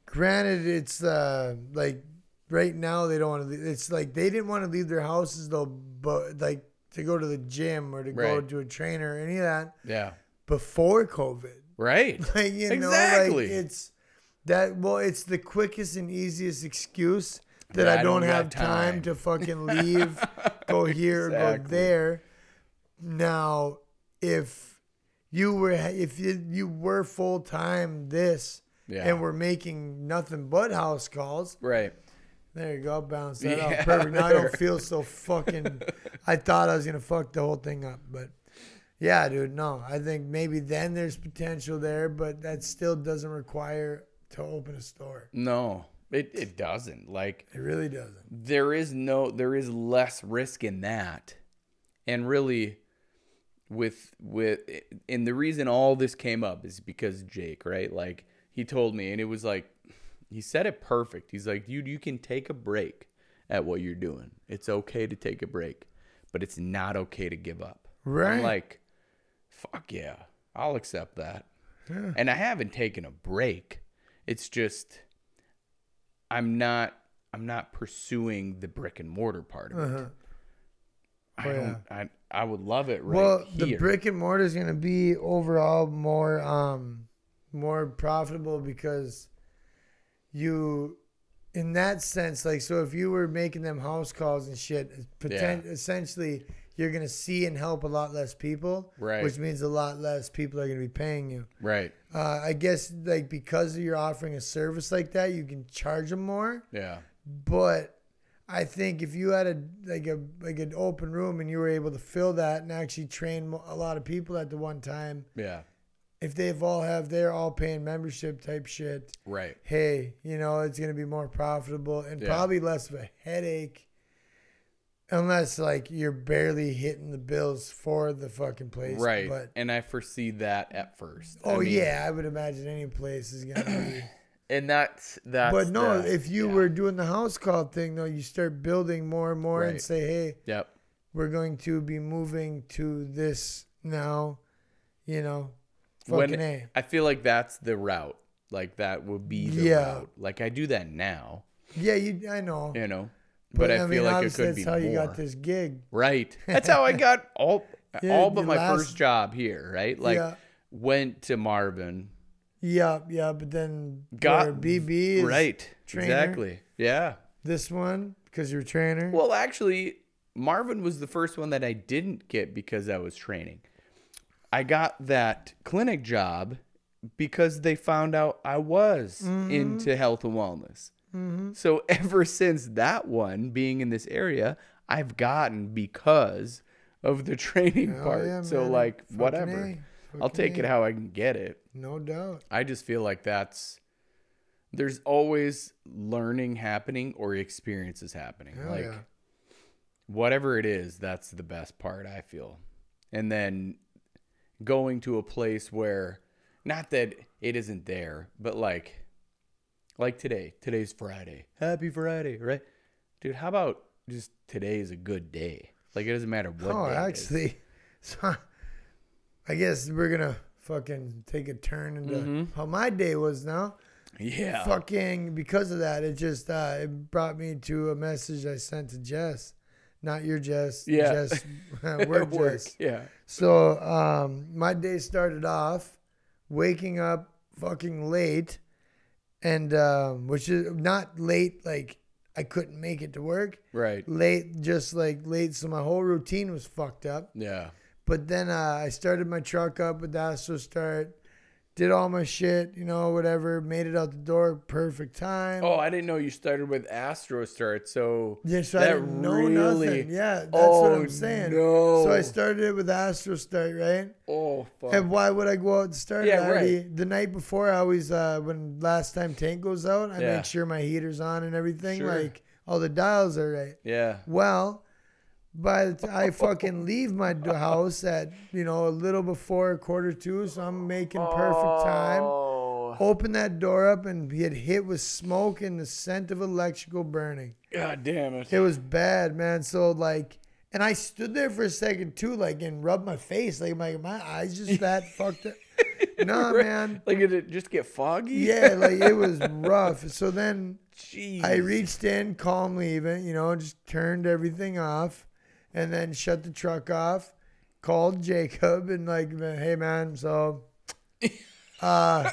granted, it's uh, like right now they don't want to. leave. It's like they didn't want to leave their houses though, but like to go to the gym or to go to a trainer or any of that Yeah. before COVID. Right. Like you know, like it's that. Well, it's the quickest and easiest excuse that Yeah, I don't, got have time. time. to fucking leave, go here, go there. Now, if you were if you, you were full time this Yeah. and we're making nothing but house calls, right. there you go, bounce that Yeah, out perfect. Now I don't feel so fucking. I thought I was gonna fuck the whole thing up, but yeah, dude, no. I think maybe then there's potential there, but that still doesn't require to open a store. No. It it doesn't. Like It really doesn't. there is no there is less risk in that and really with with and the reason all this came up is because jake right like he told me and it was like he said it perfect he's like dude you can take a break at what you're doing it's okay to take a break but it's not okay to give up Right. i'm like fuck yeah i'll accept that and i haven't taken a break it's just i'm not i'm not pursuing the brick and mortar part of it Uh-huh. I Oh, don't. I I would love it right well, here. the brick and mortar is going to be overall more um more profitable because you in that sense like so if you were making them house calls and shit poten- essentially you're going to see and help a lot less people Right. which means a lot less people are going to be paying you right. uh, i guess like because you're offering a service like that you can charge them more Yeah. but I think if you had a like a like an open room and you were able to fill that and actually train a lot of people at the one time, Yeah. If they've all have they're all paying membership type shit, Right. hey, you know it's gonna be more profitable and Yeah. probably less of a headache. Unless like you're barely hitting the bills for the fucking place, Right. But and I foresee that at first. I oh mean, yeah, I would imagine any place is gonna be. And that's that. but no, the- if you yeah. were doing the house call thing though, you start building more and more and say, hey, Yep. we're going to be moving to this now, you know, When fucking A. I feel like that's the route. Like that would be the Yeah. route. Like I do that now. Yeah, you, I know. You know. But, I, feel like it could that's be how more. you got this gig. Right. That's how I got all Yeah, all but my last- first job here. Right. Like Yeah. went to Marvin. Yeah, yeah, but then Got BB right. trainer. Exactly. Yeah. this one because you're a trainer. Well, actually, Marvin was the first one that I didn't get because I was training. I got that clinic job because they found out I was mm-hmm. into health and wellness. Mm-hmm. So ever since that one being in this area, I've gotten because of the training Hell part. yeah, so man. like Fucking whatever. I'll take A. it how I can get it. No doubt. I just feel like that's there's always learning happening or experiences happening. Hell like yeah. whatever it is, that's the best part I feel. And then going to a place where not that it isn't there, but like like today. Today's Friday. Happy Friday, right? Dude, how about just today is a good day? Like it doesn't matter what oh, day it is. actually, so, I guess we're gonna fucking take a turn into Mhm. how my day was now. Yeah. fucking because of that it just uh it brought me to a message i sent to jess not your jess Yeah. jess work Work. jess Yeah. so um my day started off waking up fucking late and um which is not late like i couldn't make it to work Right. late just like late so my whole routine was fucked up Yeah. but then uh, I started my truck up with the Astro Start, did all my shit, you know, whatever, made it out the door, perfect time. Oh, I didn't know you started with Astro Start. So yeah, so I didn't know really- nothing. Yeah, that's oh, what I'm saying. No. So I started it with Astro Start, right? Oh fuck. And why would I go out and start Yeah, it? Already, The night before, I always, uh, when last time tank goes out, I Yeah. make sure my heater's on and everything. Sure. Like, all the dials are right. Yeah. Well, by the time I fucking leave my d- house at you know a little before a quarter two, so I'm making perfect time. Oh. Open that door up and get hit with smoke and the scent of electrical burning. God damn it. It was bad, man. So like, and I stood there for a second too, like, and rubbed my face, like my my eyes just that fucked up. Nah, man. Like did it just get foggy? Yeah, like it was rough. So then Jeez. I reached in calmly, even you know, just turned everything off, and then shut the truck off. Called Jacob and like, hey man, so uh,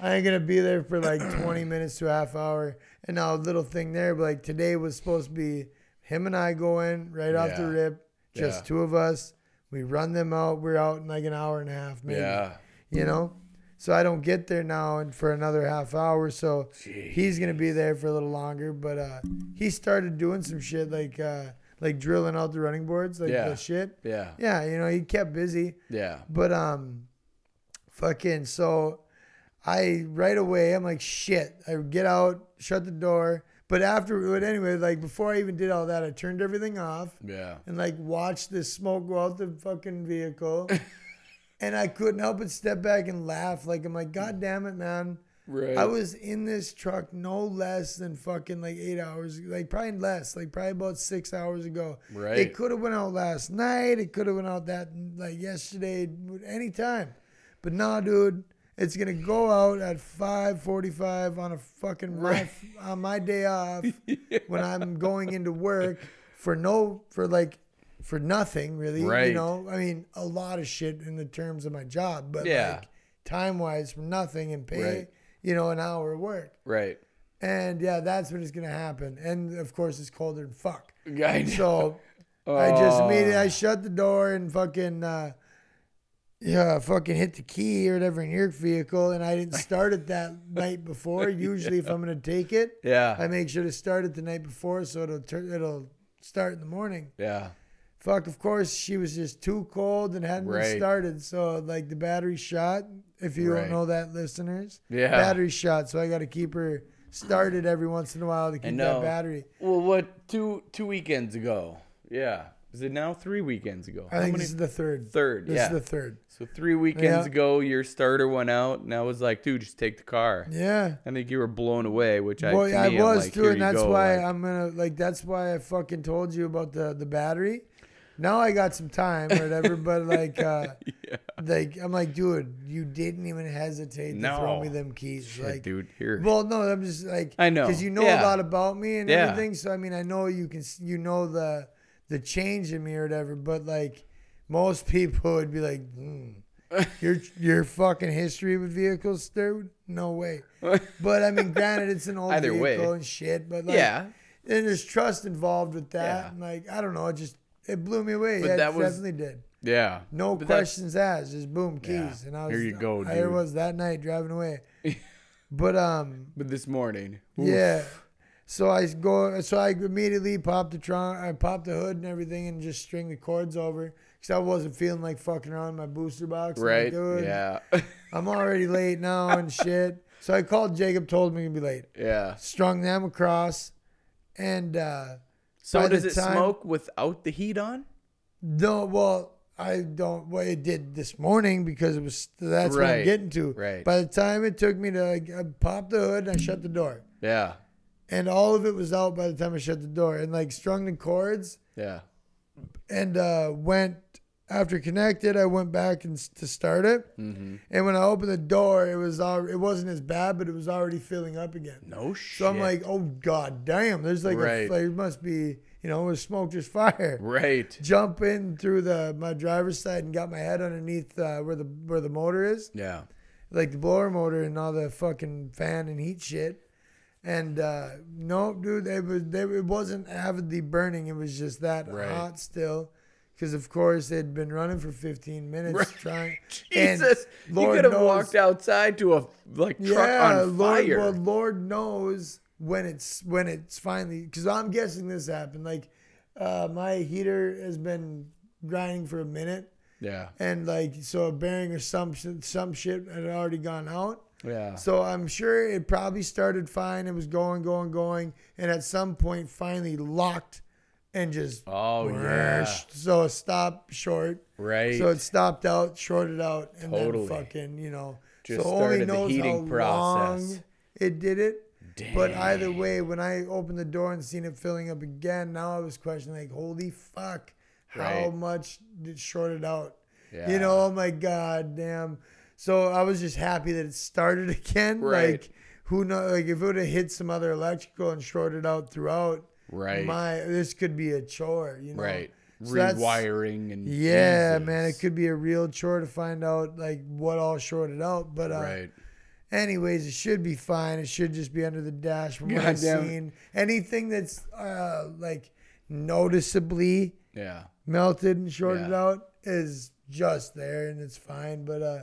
I ain't gonna be there for like 20 minutes to a half hour. And now a little thing there, but like today was supposed to be him and I going right off the rip, just Yeah. two of us. We run them out. We're out in like an hour and a half, maybe Yeah. you know so i don't get there now and for another half hour so he's gonna be there for a little longer but uh he started doing some shit like uh like drilling out the running boards like Yeah. the shit Yeah. yeah you know he kept busy Yeah. but um fucking so i right away i'm like shit i get out shut the door but after but anyway like before i even did all that i turned everything off Yeah. and like watch this smoke go out the fucking vehicle. and I couldn't help but step back and laugh. Like I'm like, God damn it, man. Right. I was in this truck no less than fucking like eight hours, like probably less, like probably about six hours ago. Right. It could have went out last night. It could have went out that like yesterday, anytime. But nah, dude, it's gonna go out at 5:45 on a fucking my, on my day off when I'm going into work for no for like for nothing really. Right. You know, I mean a lot of shit in the terms of my job, but Yeah. like time wise for nothing and pay Right. You know an hour of work. right. And yeah, that's what is gonna happen. And of course, it's colder than fuck. Guy. So I just Oh. immediately I shut the door and fucking uh, yeah, fucking hit the key or whatever in your vehicle, and I didn't start it that night before. Usually, if I'm gonna take it, Yeah. I make sure to start it the night before so it'll turn it'll start in the morning. yeah. Fuck, of course, she was just too cold and hadn't Right. been started. So like the battery shot. If you Right. don't know that, listeners, Yeah. battery shot. So I got to keep her started every once in a while to keep that battery. Well, what two two weekends ago? Yeah. Is it now three weekends ago? I think this is the third. third. This yeah. is the third. so three weekends Yeah. ago, your starter went out, and I was like, dude, just take the car. Yeah. I think you were blown away, which I Well, to I me, I'm was like, too, and that's go, why like- I'm gonna like. That's why I fucking told you about the the battery. Now I got some time or whatever, but like, uh, yeah. like I'm like, dude, you didn't even hesitate to throw me them keys, Shit, like. dude, here. Well, no, I'm just like I know. because you know Yeah. a lot about me and Yeah. everything. So I mean, I know you can, you know the the change in me or whatever. But like most people would be like, hmm, your your fucking history with vehicles, dude, no way. But I mean, granted, it's an old Either way. vehicle and shit. But like, yeah. and there's trust involved with that. Yeah. And like, I don't know, it just it blew me away. But yeah, that it was- definitely did. Yeah. No But questions asked, just boom, keys, Yeah. and I was Here you go, There dude. was that night driving away. but um, But this morning. oof. yeah. So I go. So I immediately popped the trunk. I popped the hood and everything, and just string the cords over because I wasn't feeling like fucking around my booster box. Like, Right. "Dude, Yeah. I'm already late now and shit. So I called Jacob, told me to be late. yeah. Strung them across, and uh, So By does it time- smoke without the heat on? no, well, I don't. Well, it did this morning because it was. That's what I'm getting to. right. By the time it took me to, I popped the hood and I shut the door. Yeah. and all of it was out by the time I shut the door. And like strung the cords Yeah. and uh, went after connected. I went back and to start it, Mm-hmm. and when I opened the door, it was al- it wasn't as bad, but it was already filling up again. No shit. So I'm like, oh god damn! There's like a, Right. there must be you know, it was smoke just fire. right. Jump in through the my driver's side and got my head underneath uh, where the where the motor is Yeah. like the blower motor and all the fucking fan and heat shit. And uh, no, dude, it was they, it wasn't avidly burning. It was just that Right. hot still, because of course they'd been running for 15 minutes Right. trying. and Jesus, you Lord could have knows- walked outside to a like truck yeah, on Lord, fire. well, Lord knows when it's when it's finally. Because I'm guessing this happened. Like uh, my heater has been grinding for a minute yeah. and like so a bearing or some some shit had already gone out. Yeah. So I'm sure it probably started fine. It was going, going, going, and at some point finally locked and just Oh yeah. so it stopped short. Right. So it stopped out, shorted out, and Totally. then fucking, you know, Just so only started the knows heating how process. long it did it. But either way, when I opened the door and seen it filling up again, now I was questioning like, holy fuck, how Right. much did shorted out? Yeah. You know, oh my god, damn. So I was just happy that it started again. Right. Like who know like if it would have hit some other electrical and shorted out throughout, Right. my this could be a chore, you know. right. So Rewiring and Yeah, Jesus. man, it could be a real chore to find out like what all shorted out. But uh, Right. anyways, it should be fine. It should just be under the dash from what I've seen. Anything that's uh, like noticeably Yeah. melted and shorted Yeah. out is just there and it's fine. But uh,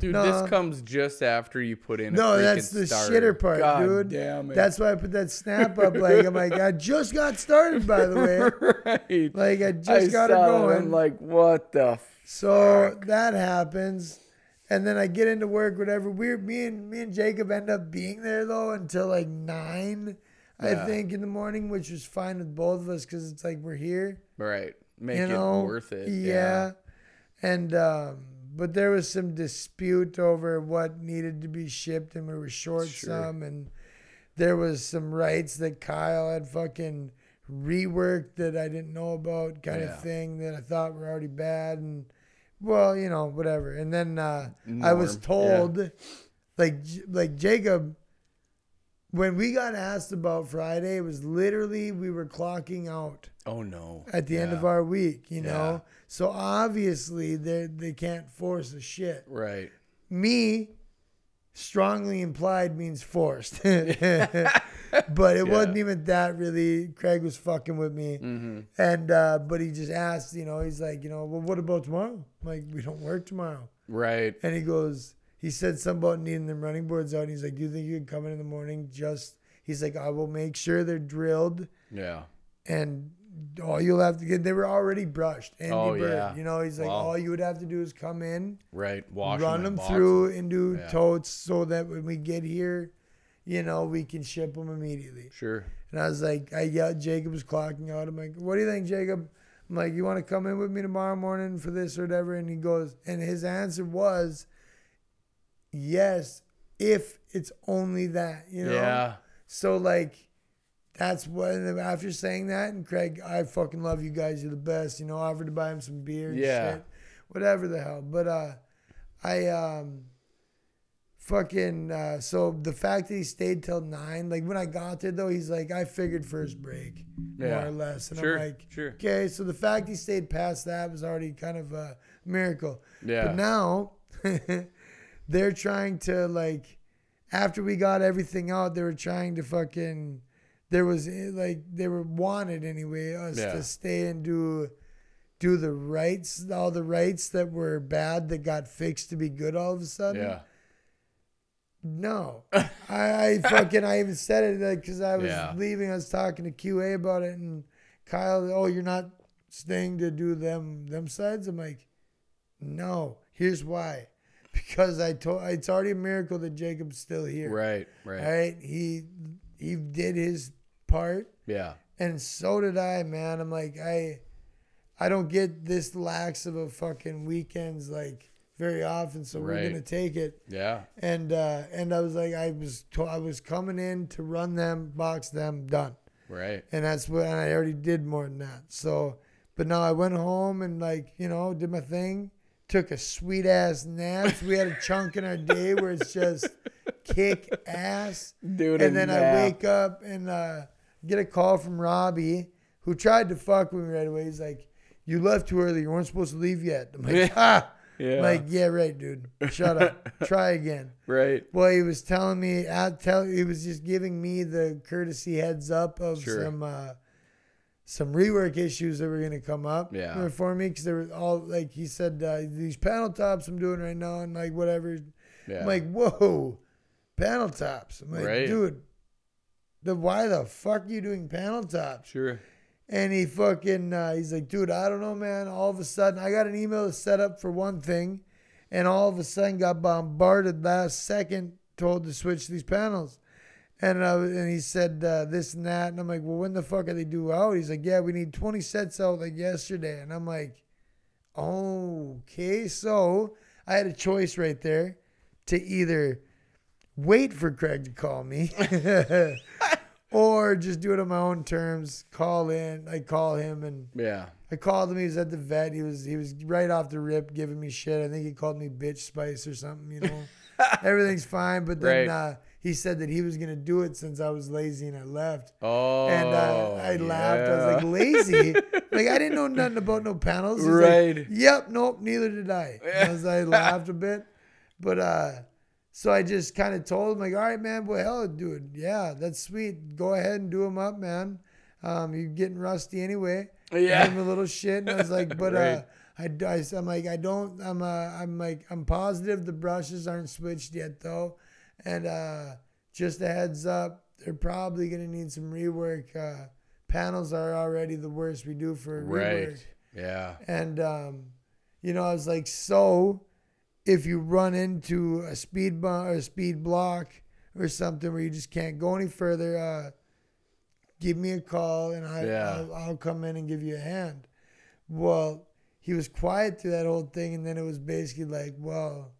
Dude, No. this comes just after you put in. no, a that's the starter. shitter part, God dude. Damn it. That's why I put that snap up. Like I'm like, I just got started, by the way. right. Like I just I got saw it, going. Like, what the? So that happens, and then I get into work. Whatever. We me and me and Jacob end up being there though until like nine, I think, in the morning, which was fine with both of us because it's like we're here, Right. Make you it know, worth it. Yeah, and um, but there was some dispute over what needed to be shipped, and we were short Sure. some, and there was some rights that Kyle had fucking reworked that I didn't know about, kind Yeah. of thing that I thought were already bad, and well, you know, whatever. And then uh, I was Norm, yeah. told, like, like Jacob, when we got asked about Friday, it was literally we were clocking out Oh no. at the end of our week, you Yeah. know. So obviously they they can't force a shit. Right. Me, strongly implied means forced, but it wasn't even that really. Craig was fucking with me, Mm-hmm. and uh, but he just asked, you know, he's like, you know, well, what about tomorrow? I'm like, we don't work tomorrow, Right. and he goes, he said something about needing them running boards out. And he's like, do you think you can come in in the morning? Just he's like, I will make sure they're drilled Yeah. and all you'll have to get they were already brushed Andy Oh, Bird, yeah. you know he's like Wow. all you would have to do is come in Right. Wash run them box through into Yeah. totes so that when we get here you know we can ship them immediately Sure. and i was like i yelled jacob was clocking out i'm like what do you think jacob i'm like you want to come in with me tomorrow morning for this or whatever and he goes and his answer was yes if it's only that you know Yeah. so like that's what after saying that and Craig, I fucking love you guys. You're the best. You know, I offered to buy him some beer and Yeah. shit. Whatever the hell. But uh I um fucking uh so the fact that he stayed till nine, like when I got there though, he's like, I figured first break, Yeah. more or less. And Sure. I'm like, Sure. okay, so the fact he stayed past that was already kind of a miracle. Yeah. But now they're trying to like after we got everything out, they were trying to fucking there was eh, like they were wanted anyway us Yeah. to stay and do do the rights all the rights that were bad that got fixed to be good all of a sudden. yeah. No, I, I fucking I even said it like because I was Yeah. leaving. I was talking to QA about it, and Kyle, oh, you're not staying to do them them sides. I'm like, no. Here's why, because I told it's already a miracle that Jacob's still here. Right. Right. Right, he he did his part, Yeah. and so did I, man. I'm like I. I don't get this lax of a fucking weekends like very often, so we're gonna take it Yeah. and uh, and I was like, I was to- I was coming in to run them, box them, done, Right. and that's what and I already did more than that. So, but now I went home and like you know did my thing, took a sweet ass nap. We had a chunk in our day where it's just kick ass, Dude. and then I wake up and uh, get a call from Robbie who tried to fuck with me right away. He's like, "You left too early. You weren't supposed to leave yet." I'm like, "Ah." Yeah. Like, yeah, right, dude. Shut up. Try again. right. Well, he was telling me, I tell, he was just giving me the courtesy heads up of Sure. some uh, some rework issues that were going to come up Yeah. for me because they were all like he said uh, these panel tops I'm doing right now and like whatever. Yeah. I'm like, whoa, panel tops. I'm like, Right. dude, the why the fuck are you doing panel tops? sure. And he fucking, uh, he's like, dude, I don't know, man. All of a sudden, I got an email set up for one thing, and all of a sudden got bombarded last second told to switch these panels. And I and he said uh, this and that, and I'm like, well, when the fuck are they due out? He's like, yeah, we need 20 sets out like yesterday, and I'm like, okay, so I had a choice right there to either wait for Craig to call me or just do it on my own terms. Call in, I call him, and Yeah. I called him. He was at the vet. He was he was right off the rip giving me shit. I think he called me bitch spice or something. You know, everything's fine. But then Right. uh, he said that he was gonna do it since I was lazy and I left. Oh. And uh, I laughed. I was like, lazy? like, I didn't know nothing about no panels. He's Right. Like, yep. Nope. Neither did I. And I, was, I laughed a bit. But uh, so I just kind of told him, like, all right, man, well, hell, dude. Yeah, that's sweet. Go ahead and do them up, man. Um, you're getting rusty anyway. Yeah. Gave him a little shit. And I was like, but uh, Right. I, I, I'm like, I don't, I'm, uh, I'm like, I'm positive the brushes aren't switched yet, though. And uh, just a heads up, they're probably going to need some rework. Uh, panels are already the worst we do for rework. Right. Yeah. And, um, you know, I was like, so if you run into a speed bump or a speed block or something where you just can't go any further, uh, give me a call and I, Yeah. I'll, I'll come in and give you a hand. Well, he was quiet through that whole thing. And then it was basically like, well,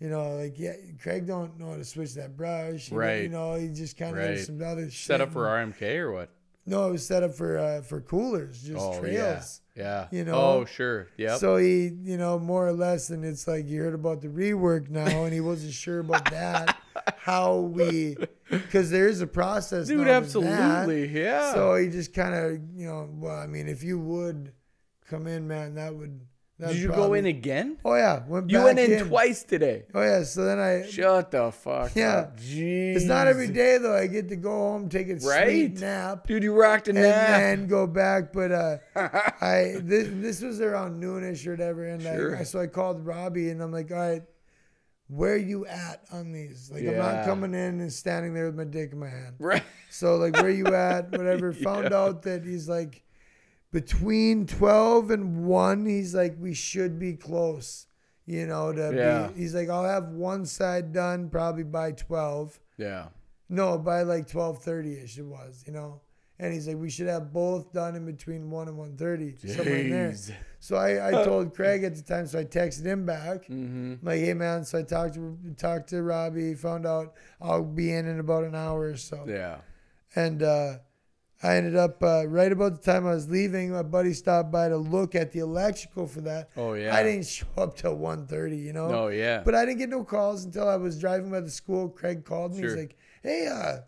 you know, like, yeah, Craig don't know how to switch that brush. You know- You know, he just kind of Right. did some other shit. Set up for RMK or what? No, it was set up for, uh, for coolers, just oh trails. yeah. Yeah. You know? Oh sure. Yeah. So he, you know, more or less, and it's like you heard about the rework now, and he wasn't sure about that. how we, because there is a process, Dude, absolutely. Yeah. So he just kind of, you know, well, I mean, if you would come in, man, that would. That'd Did you go in again? Oh yeah, went You back went in, twice today. Oh yeah, so then I. Shut the fuck Yeah. up. Jeez. It's not every day though. I get to go home, take a Right? sweet nap, Dude, you rocked a and nap. then go back. But uh, I this this was around noonish or whatever, and Sure. I, so I called Robbie and I'm like, all right, where you at on these? Like I'm Yeah. not coming in and standing there with my dick in my hand. right. So like, where you at? Whatever. Found out that he's like between twelve and one. He's like, we should be close. You know, to Yeah. be. He's like, I'll have one side done probably by twelve. Yeah. No, by like twelve thirty ish it was, you know. And he's like, we should have both done in between one and one thirty, somewhere in there. So I, I told Craig at the time, so I texted him back. Mm-hmm. Like, hey man, so I talked to talked to Robbie, found out I'll be in in about an hour or so. Yeah. And uh, I ended up uh, right about the time I was leaving, my buddy stopped by to look at the electrical for that. Oh yeah. I didn't show up till 1.30, you know. No, yeah. But I didn't get no calls until I was driving by the school. Craig called me. He's like, "Hey, uh,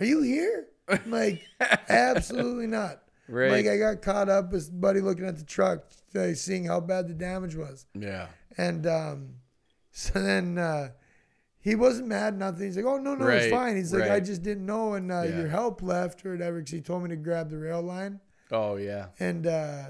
are you here?" I'm like, "Absolutely not." right. Like I got caught up with buddy looking at the truck, uh, seeing how bad the damage was, yeah. and um, so then uh, he wasn't mad, nothing. He's like, "Oh no, no, it's fine." He's like, "I just didn't know, and uh, Yeah. your help left or whatever." Because he told me to grab the rail line, Oh yeah. and uh,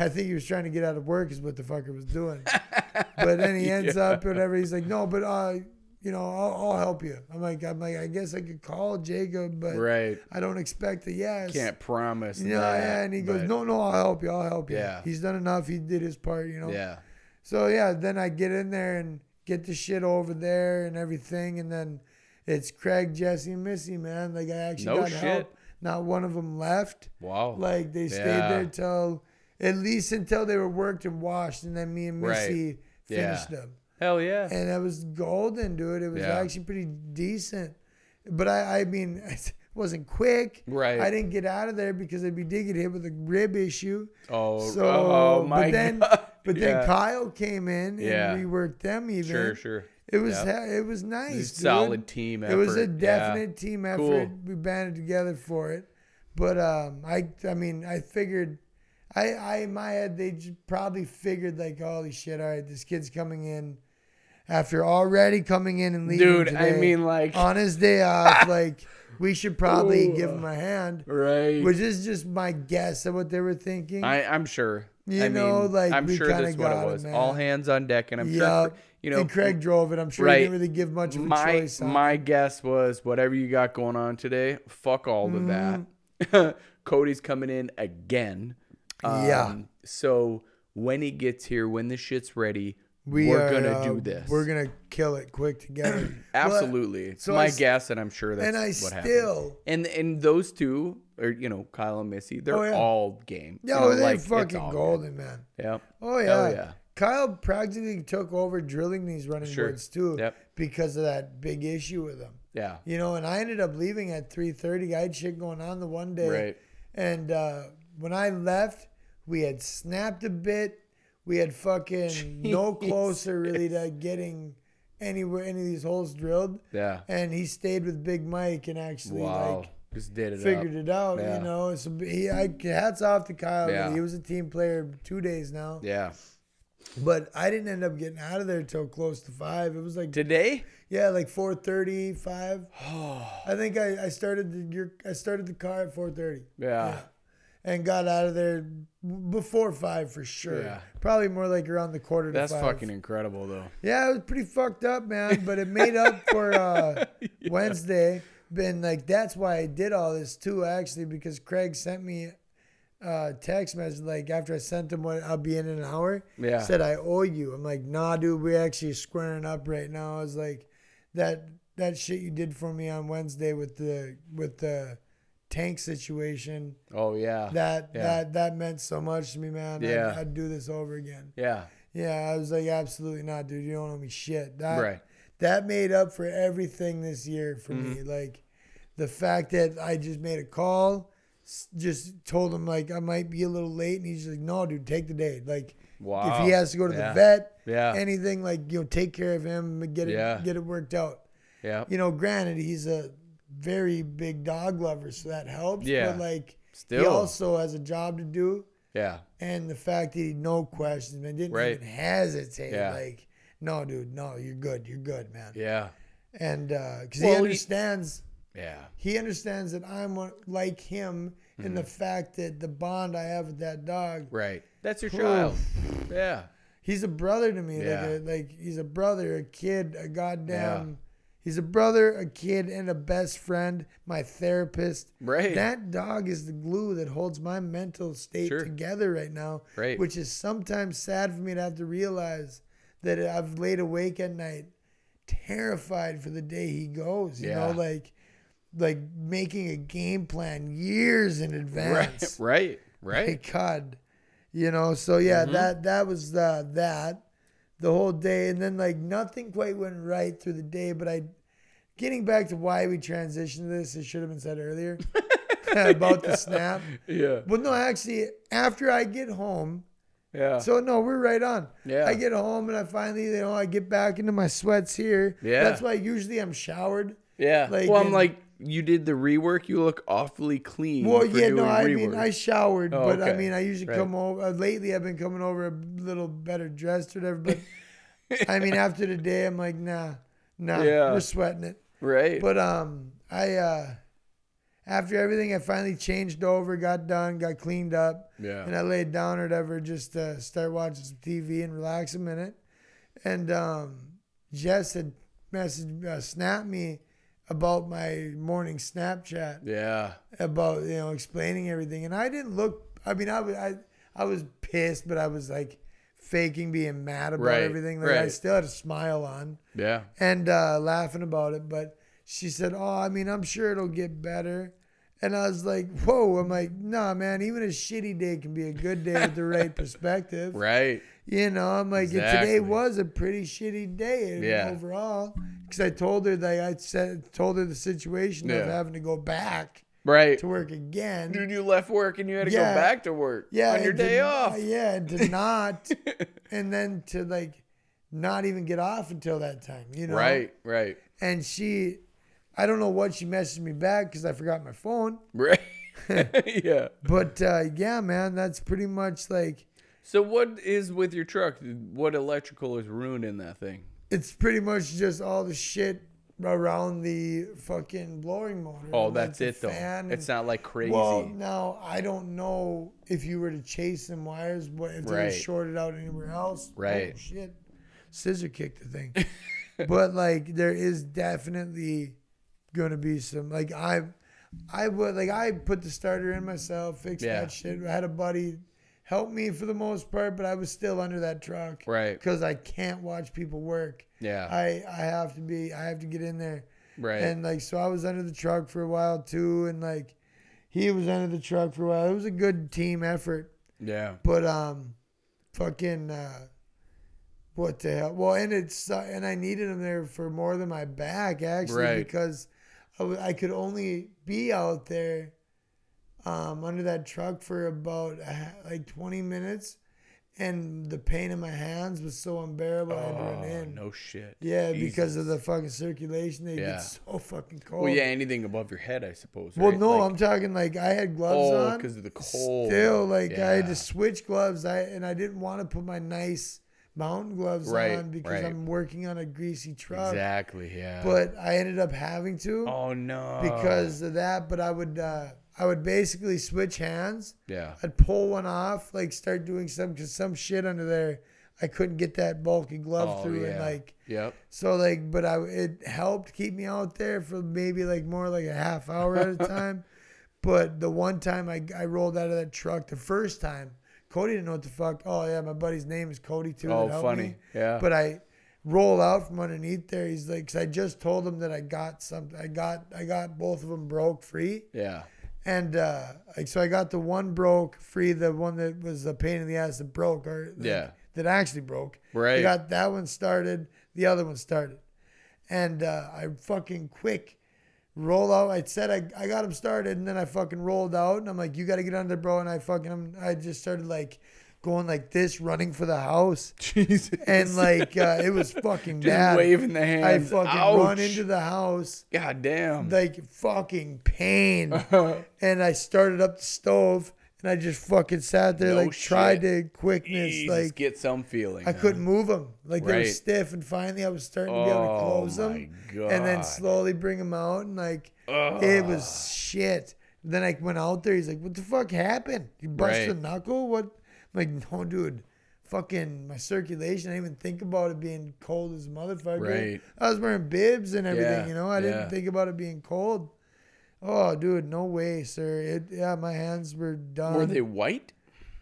I think he was trying to get out of work, is what the fucker was doing. but then he ends Yeah. up whatever. He's like, "No, but uh, you know, I'll, I'll help you." I'm like, I'm like, I guess I could call Jacob, but Right. I don't expect a yes. Can't promise. Yeah, that, yeah, and he goes, "No, no, I'll help you. I'll help you." Yeah. he's done enough. He did his part, you know. Yeah. So yeah, then I get in there and get the shit over there and everything, and then it's Craig, Jesse, and Missy, man. Like I actually No got shit. help. Not one of them left. Wow. Like they stayed Yeah. there till at least until they were worked and washed, and then me and Right. Missy Yeah. finished them. Hell yeah. And that was golden, dude. It was Yeah. actually pretty decent. But I, I mean, wasn't quick. Right. I didn't get out of there because I'd be digging hit with a rib issue. Oh. So, oh my but then, god. but Yeah. then Kyle came in and Yeah. reworked them even. Sure. Sure. It was it was nice. It's a solid team effort. It was a definite team effort. Cool. We banded together for it. But um, I I mean I figured, I I in my head they probably figured like holy shit, all right, this kid's coming in after already coming in and leaving. Dude, I mean, like, on his day off, like we should probably Ooh. give him a hand. right? Which is just my guess of what they were thinking. I, I'm sure. You I know, mean, like, I'm we sure kinda that's what it got it, was. man. All hands on deck, and I'm sure, Yup. you know, and Craig drove it. I'm sure right. he didn't really give much of a my choice. on my it. guess was whatever you got going on today, fuck all of Mm-hmm. that. Cody's coming in again. Yeah. Um, So when he gets here, when the shit's ready, we We're gonna uh, do this. We're gonna kill it quick together. Absolutely. It's so my I guess, and I'm sure that's and I what happened. still, And and those two, or you know, Kyle and Missy, they're Oh, yeah. all game. You yo, know, they're like, fucking golden, man. Yep. Oh yeah. Hell yeah. Kyle practically took over drilling these running Sure. boards too, Yep. because of that big issue with them. Yeah. You know, and I ended up leaving at three thirty. I had shit going on the one day, Right. and uh, when I left, we had snapped a bit. We had fucking no closer really to getting anywhere any of these holes drilled. Yeah. And he stayed with Big Mike and actually Wow. like Just did it. figured up. it out. Yeah. You know, so he, I, hats off to Kyle. Yeah. He was a team player two days now, Yeah. but I didn't end up getting out of there till close to five. It was like Today? yeah, like four thirty five. I think I, I started the your, I started the car at four thirty. Yeah. And got out of there before five for sure. Yeah. Probably more like around the quarter to That's five. fucking incredible, though. Yeah, it was pretty fucked up, man. But it made up for uh, Wednesday. Been like that's why I did all this too, actually, because Craig sent me a text message like after I sent him what I'll be in an hour. Yeah. Said I owe you. I'm like, nah, dude, we're actually squaring up right now. I was like, that that shit you did for me on Wednesday with the with the tank situation Oh yeah. that Yeah. that that meant so much to me, man. Yeah. I'd, I'd do this over again. yeah. Yeah, I was like, absolutely not, dude. You don't owe me shit. That Right. that made up for everything this year for me. Mm-hmm. Like the fact that I just made a call, just told him like I might be a little late, and he's like, no, dude, take the day. Like Wow. if he has to go to Yeah. the vet, Yeah. anything like you know, take care of him, get it Yeah. get it worked out. Yeah. You know, granted, he's a very big dog lover, so that helps. Yeah. But like he also has a job to do Yeah. and the fact that he no questions, man, didn't Right. even hesitate. Yeah. Like, no, dude, no, you're good, you're good, man. Yeah. And because Well, he he- understands, Yeah. he understands that I'm like him in Mm-hmm. the fact that the bond I have with that dog. Right. That's your Oof. child. Yeah. He's a brother to me. Yeah. Like, a, like he's a brother, a kid, a goddamn. He's a brother, a kid, and a best friend. My therapist. Right. That dog is the glue that holds my mental state Sure. together right now. Right. Which is sometimes sad for me to have to realize that I've laid awake at night, terrified for the day he goes. You know, like, like making a game plan years in advance. Right. Right. right. Thank God. You know, so yeah, mm-hmm. that that was the that the whole day, and then like nothing quite went right through the day. But I, getting back to why we transitioned to this, it should have been said earlier about the snap. Yeah. Well, no, actually, after I get home, Yeah. so no, we're right on. Yeah. I get home and I finally, you know, I get back into my sweats here. Yeah. That's why usually I'm showered. yeah. like, well, I'm and- like, you did the rework. You look awfully clean. Well, for yeah, no, I rework. mean, I showered, Oh, but I mean, I usually Right. come over. Uh, lately, I've been coming over a little better dressed or whatever. But I mean, after the day, I'm like, nah, nah, Yeah. we're sweating it. right. But um, I uh, after everything, I finally changed over, got done, got cleaned up, yeah. and I laid down or whatever, just to start watching some TV and relax a minute. And um, Jess had messaged, uh, snapped me about my morning Snapchat yeah. about you know explaining everything, and I didn't look. I mean, I was I I was pissed, but I was like faking being mad about Right, everything. Like I still had a smile on Yeah. and uh, laughing about it. But she said, "Oh, I mean, I'm sure it'll get better." And I was like, "Whoa!" I'm like, "Nah, man. Even a shitty day can be a good day with the right perspective." Right. You know, I'm like, Exactly. today was a pretty shitty day Yeah. overall. Because I told her that I said told her the situation of having to go back Right. to work again. Dude, you left work and you had to Yeah. go back to work yeah, on your to day off. Yeah, to not, and then to like not even get off until that time. You know, Right. Right. And she, I don't know what she messaged me back because I forgot my phone. Right. yeah. But uh, yeah, man, that's pretty much like So what is with your truck? What electrical is ruining that thing? it's pretty much just all the shit around the fucking blowing motor. Oh, like that's it though. fan It's and- not like crazy. Well, now I don't know if you were to chase some wires, but if they were Right. shorted out anywhere else. Oh, right. Oh, shit. Scissor kicked the thing. but like there is definitely gonna be some like I I would like I put the starter in myself, fixed Yeah. that shit. I had a buddy helped me for the most part, but I was still under that truck Right. because I can't watch people work. Yeah. I I have to be I have to get in there. right. And like so I was under the truck for a while too and like he was under the truck for a while. It was a good team effort. yeah. But um fucking uh what the hell? Well, and it's uh, and I needed him there for more than my back actually Right. because I, w- I could only be out there um under that truck for about a like 20 minutes and the pain in my hands was so unbearable I had to run Oh, in. no shit. Yeah, because of the fucking circulation, they Yeah. get so fucking cold. Well, yeah, anything above your head, I suppose. Well, right? no, Like- I'm talking like I had gloves oh, on. because of the cold. Still, like I had to switch gloves. I and I didn't want to put my nice mountain gloves Right, on because right. I'm working on a greasy truck. Exactly. Yeah. But I ended up having to oh no. because of that. But I would uh, I would basically switch hands. Yeah. I'd pull one off, like start doing some because some shit under there. I couldn't get that bulky glove Oh, through, and like Yep. so like, but I it helped keep me out there for maybe like more like a half hour at a time. But the one time I, I rolled out of that truck, the first time, Cody didn't know what the fuck. Oh yeah, my buddy's name is Cody too. Oh, funny. me. Yeah. But I roll out from underneath there. He's like, cause I just told him that I got something. I got I got both of them broke free. yeah. And uh, like so, I got the one broke free, the one that was a pain in the ass that broke, or that, Yeah. that actually broke. Right. I got that one started, the other one started, and uh, I fucking quick roll out. I said I, I got him started, and then I fucking rolled out, and I'm like, you got to get under, bro. And I fucking I just started like going like this, running for the house, Jesus. and like uh, it was fucking Just bad. waving the hand. I fucking Ouch. run into the house God damn. like fucking pain. and I started up the stove and I just fucking sat there No like tried to quickness like get some feeling. I huh? couldn't move them like they were stiff and finally I was starting to be able to Oh close them god. and then slowly bring them out and like it was shit. Then I went out there. He's like, "What the fuck happened? You busted a knuckle? What?" I'm like, "No, dude." Fucking my circulation. I didn't even think about it being cold as a motherfucker. Right. I was wearing bibs and everything. Yeah, You know, I didn't think about it being cold. Oh, dude, no way, sir. It, yeah, my hands were done. Were they white?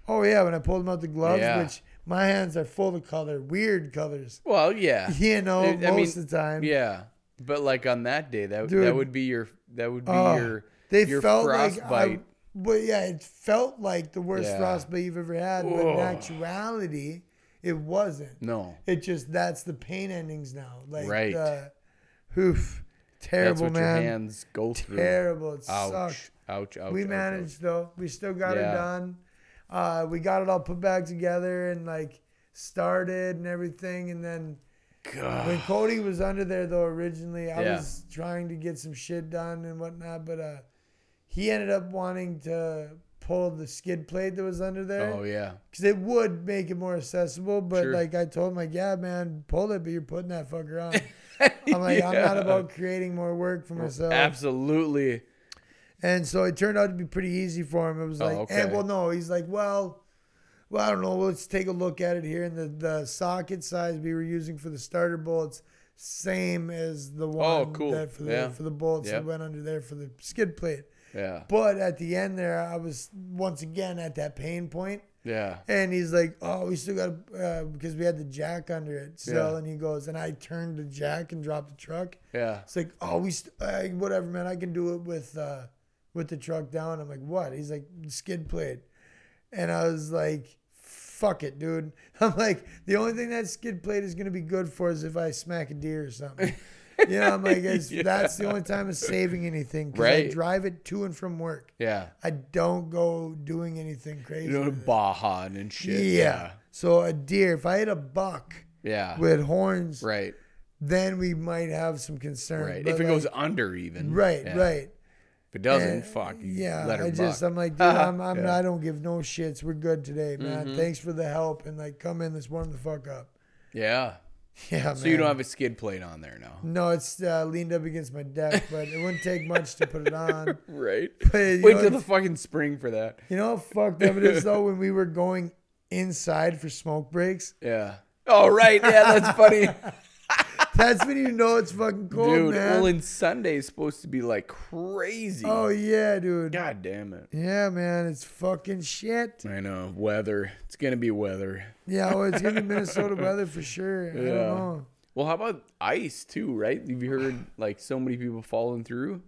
Oh yeah, when I pulled them out the gloves, Yeah. which my hands are full of color, weird colors. Well, yeah. You know, I- most mean, of the time. Yeah. But like on that day, that that would be your that would be Oh, your They your felt like I, but yeah, it felt like the worst Yeah. frostbite you've ever had, but in actuality, it wasn't. no. It just that's the pain endings now. Like Right. uh, oof. Terrible That's what man. your hands go through. Terrible. It Ouch. sucked. Ouch. Ouch. we ouch, managed though. We still got Yeah. it done. Uh, we got it all put back together and like started and everything. And then. God. when Cody was under there though, originally I Yeah. was trying to get some shit done and whatnot, but uh, he ended up wanting to pull the skid plate that was under there Oh yeah. because it would make it more accessible. But Sure. like I told him, like yeah, man, pull it, but you're putting that fucker on. I'm like, I'm not about creating more work for myself. Absolutely. And so it turned out to be pretty easy for him. It was Oh, like, okay. and well, no, he's like, well, well, I don't know. Let's take a look at it here. And the, the socket size we were using for the starter bolts, same as the oh, one Oh, cool. that for the Yeah. for the bolts Yep. that went under there for the skid plate. Yeah. But at the end there, I was once again at that pain point. Yeah. And he's like, "Oh, we still got uh, because we had the jack under it still." Yeah. And he goes, and I turned the jack and dropped the truck. Yeah. It's like, oh, we st- uh, whatever, man. I can do it with uh, with the truck down. I'm like, what? He's like, skid plate, and I was like, fuck it, dude. I'm like, the only thing that skid plate is gonna be good for is if I smack a deer or something. you know, I'm like, it's, Yeah. that's the only time it's saving anything. 'cause I Right. drive it to and from work. Yeah. I don't go doing anything crazy. You know. Baja and shit. yeah. So a deer, if I hit a buck Yeah. with horns, Right. then we might have some concern. Right. But If it like- goes under, even. right, Yeah. right. If it doesn't, And, fuck. you Yeah, I just buck. I'm like, dude, I'm, I'm Yeah. I don't give no shits. We're good today, man. Mhm. Thanks for the help and like come in, let's warm the fuck up. Yeah. Yeah, So man. you don't have a skid plate on there now. No, it's uh, leaned up against my deck, but it wouldn't take much to put it on. Right. But, Wait know, till the fucking spring for that. you know how fucked up it is though when we were going inside for smoke breaks. Yeah. Oh right. Yeah, that's funny. That's when you know it's fucking cold, Dude, man. well, and Sunday's supposed to be like crazy. oh yeah, dude. God damn it. Yeah, man, it's fucking shit. I know. Weather. It's going to be weather. Yeah, well, it's gonna be Minnesota weather for sure. I don't Yeah. know. Well, how about ice, too, right? Have you heard like so many people falling through?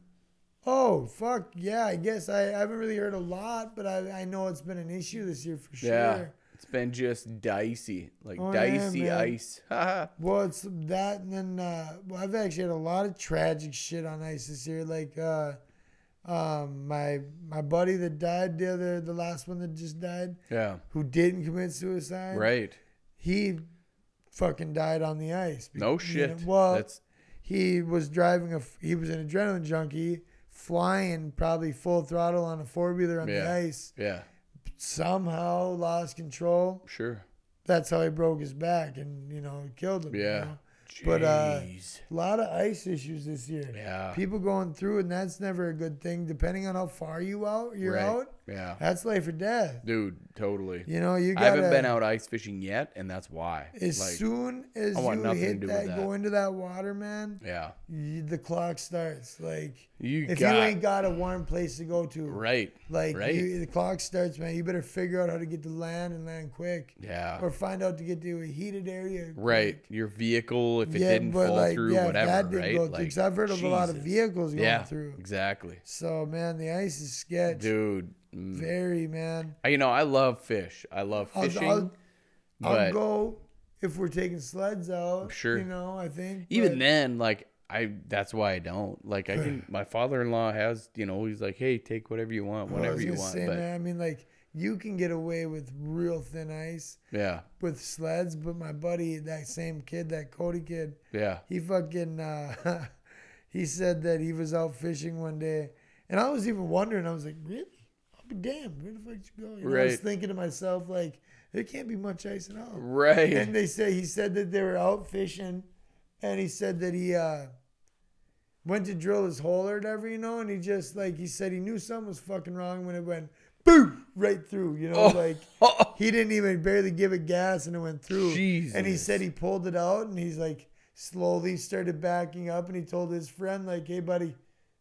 Oh fuck yeah! I guess I, I haven't really heard a lot, but I I know it's been an issue this year for sure. Yeah. It's been just dicey. Like Oh, dicey man. ice. Well, it's that, and then uh, well, I've actually had a lot of tragic shit on ice this year. Like, uh, um, my my buddy that died the other, the last one that just died, yeah. who didn't commit suicide. Right. He fucking died on the ice. No You shit. know, well, That's he was driving a. He was an adrenaline junkie, flying probably full throttle on a four wheeler on the ice. yeah. Somehow lost control. Sure. That's how he broke his back, and you know killed him. you Yeah. know? But, uh, A lot of ice issues this year. yeah. People going through, and that's never a good thing. Depending on how far you out, you're Right. out. Yeah. That's life or death. Dude, totally. You know, you I gotta. haven't been out ice fishing yet, and that's why. As like, soon as I want you hit that, that. go into that water, man, yeah. you, the clock starts. Like You if got you ain't got a warm place to go to, right. like right. you, the clock starts, man. You better figure out how to get to land and land quick, Yeah. or find out to get to a heated area. Right. quick. Your vehicle, if it Yeah, didn't fall like, through, yeah, whatever, that didn't right? go through. like, I've heard of a lot of vehicles going Yeah. through. Exactly. So man, the ice is sketch. Dude. Mm. Very man. You know, I love fish. I love I'll, fishing. I'll, I'll go if we're taking sleds out. Sure. You know, I think. even but- then, like I that's why I don't. Like I can my father in law has, you know, he's like, Hey, take whatever you want, whatever you want. say, but man, I mean, like you can get away with real thin ice yeah. with sleds, but my buddy, that same kid, that Cody kid, Yeah. he fucking, uh, he said that he was out fishing one day, and I was even wondering. I was like, really? I'll be damned. Where the fuck did you go? You know, I was Right. thinking to myself, like, there can't be much ice at all. Right. And they say he said that they were out fishing, and he said that he uh, went to drill his hole or whatever, you know, and he just like he said he knew something was fucking wrong when it went boom right through, you know, Oh. like he didn't even barely give it gas and it went through. And he Jesus. said he pulled it out and he's like slowly started backing up and he told his friend like, "Hey, buddy,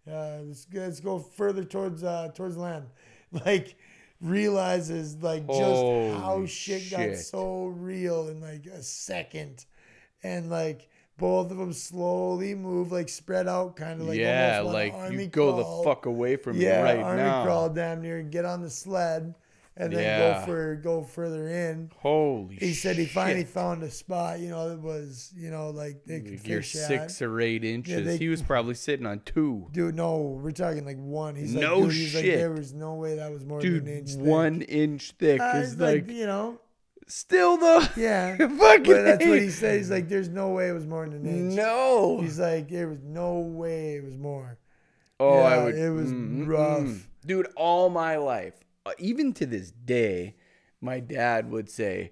uh, let's go, let's go further towards uh, towards land." Like realizes like just how Holy shit, got so real in like a second, and like both of them slowly move like spread out, kind of like yeah, like you go crawl. the fuck away from yeah, me right army now. crawl damn near and get on the sled and then Yeah. go for go further in. Holy shit. He said he finally shit. found a spot, you know, that was, you know, like they could You're fish at. six or eight inches. they- he was probably sitting on two. Dude, no, we're talking like one. He's like, No dude, he's like, shit. there was no way that was more Dude, than an inch thick. one inch thick Uh, is like, like, you know, still though. yeah. fucking. but that's what he said. He's like, there's no way it was more than an inch. No. He's like, there was no way it was more. Oh, I Yeah, would. it was mm, rough. mm. dude. All my life, Uh, even to this day, my dad would say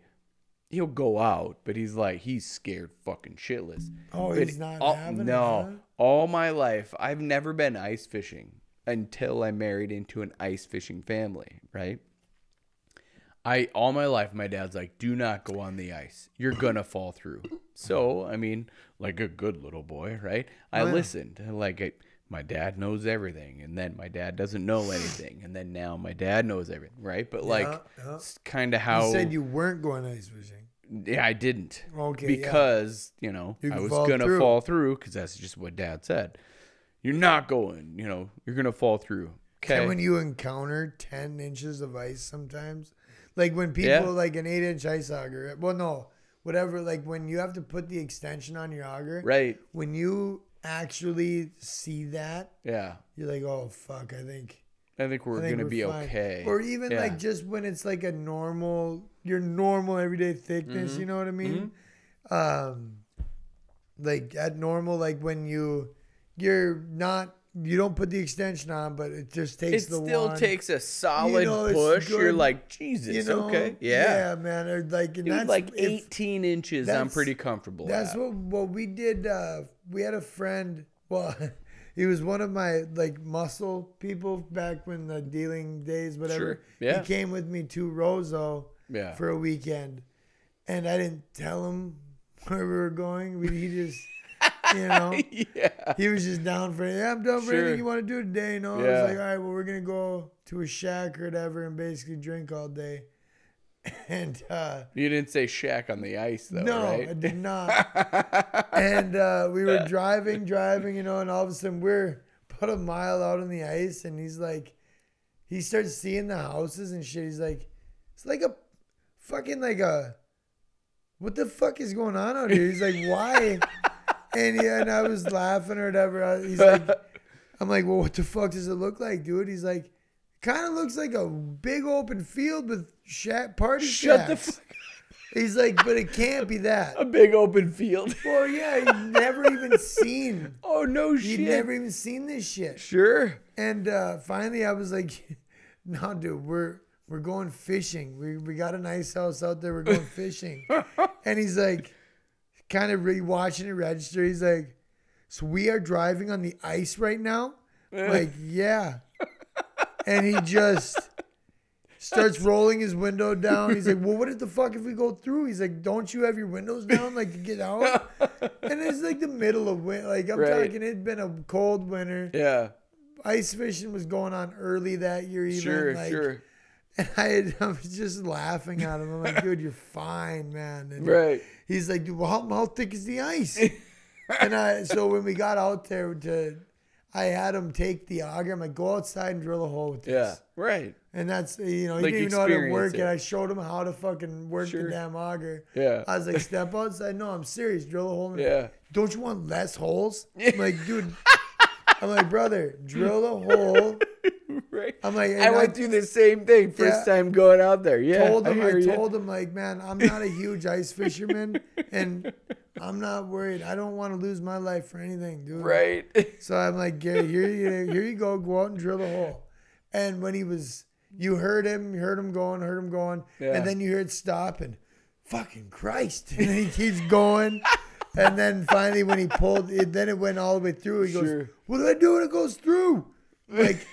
he'll go out, but he's like he's scared fucking shitless. Oh, But he's not all- having it, no. huh? All my life, I've never been ice fishing until I married into an ice fishing family. Right. I all my life, my dad's like, "Do not go on the ice. You're gonna fall through." So, I mean, like a good little boy, right? I yeah. listened. Like, I, my dad knows everything, and then my dad doesn't know anything, and then now my dad knows everything, right? But like, Yeah, yeah. it's kind of how. You said you weren't going ice fishing. yeah, I didn't Okay, yeah. because you know You I was gonna through. fall through because that's just what dad said. You're not going. You know, you're gonna fall through. Okay. And when you encounter 10 inches of ice sometimes, like when people, Yeah. like an 8 inch ice auger, well, no, whatever, like when you have to put the extension on your auger, right. when you actually see that, Yeah. you're like, oh, fuck, I think. I think we're I think gonna we're be fine. okay. Or even Yeah. like just when it's like a normal, your normal everyday thickness, Mm-hmm. you know what I mean? Um, like at normal, like when you, you're not, you don't put the extension on, but it just it takes the still one. takes a solid know, it's push. You're like Jesus. you know, okay. Yeah. man. Or like, Dude, like if- 18 inches. I'm pretty comfortable. That's at. what what we did. Uh, we had a friend. Well, he was one of my like muscle people back when the dealing days, whatever. Sure, yeah. He came with me to Roseau Yeah. for a weekend, and I didn't tell him where we were going. We, he just You know, yeah. he was just down for it. yeah, I'm down for Sure. anything you want to do today. You know, I was like, all right, well, we're gonna go to a shack or whatever and basically drink all day. And uh, You didn't say shack on the ice though, no, right? I did not. and uh, we were driving, driving, you know, and all of a sudden we're about a mile out on the ice, and he's like, he starts seeing the houses and shit. He's like, it's like a fucking like a, what the fuck is going on out here? He's like, why? and yeah, and I was laughing or whatever. He's like, I'm like, well, what the fuck does it look like, dude? He's like, kind of looks like a big open field with shack party Shut the shacks." fuck He's like, but it can't be that. A big open field. Well, yeah, you've never even seen. oh no shit. never even seen this shit. Sure. And uh, finally, I was like, "No, dude, we're we're going fishing. We we got a nice house out there. We're going fishing." and he's like, kind of re- watching it register. He's like, "So we are driving on the ice right now?" Like, yeah. And he just starts rolling his window down. He's like, "Well, what if the fuck if we go through?" He's like, "Don't you have your windows down, like to get out?" and it's like the middle of winter. Like I'm Right. talking, it'd been a cold winter. Yeah. Ice fishing was going on early that year. Even Sure. like, sure. And I, had, I was just laughing at him. I'm like, "Dude, you're fine, man." And Right. he's like, "Dude, well, how, how thick is the ice?" and I, so when we got out there to, I had him take the auger. I'm like, "Go outside and drill a hole with this. Yeah. Right. And that's you know he Like, didn't even know how to work it. it. I showed him how to fucking work Sure. the damn auger. Yeah. I was like, "Step outside." No, I'm serious. Drill a hole. In Yeah. Don't you want less holes? I'm like, dude. I'm like, brother, drill a hole. Right. I'm like, I went through the same thing first Yeah. time going out there. Yeah. told I him, I, ya. told him, like, man, I'm not a huge ice fisherman, and I'm not worried. I don't want to lose my life for anything, dude. Right. So I'm like, Gary, here you here you go, go out and drill a hole. And when he was, you heard him, you heard him going, heard him going, Yeah. and then you heard stop and, fucking Christ, and then he keeps going. And then finally, when he pulled it, then it went all the way through. He goes, Sure. "What do I do when it goes through?" Like,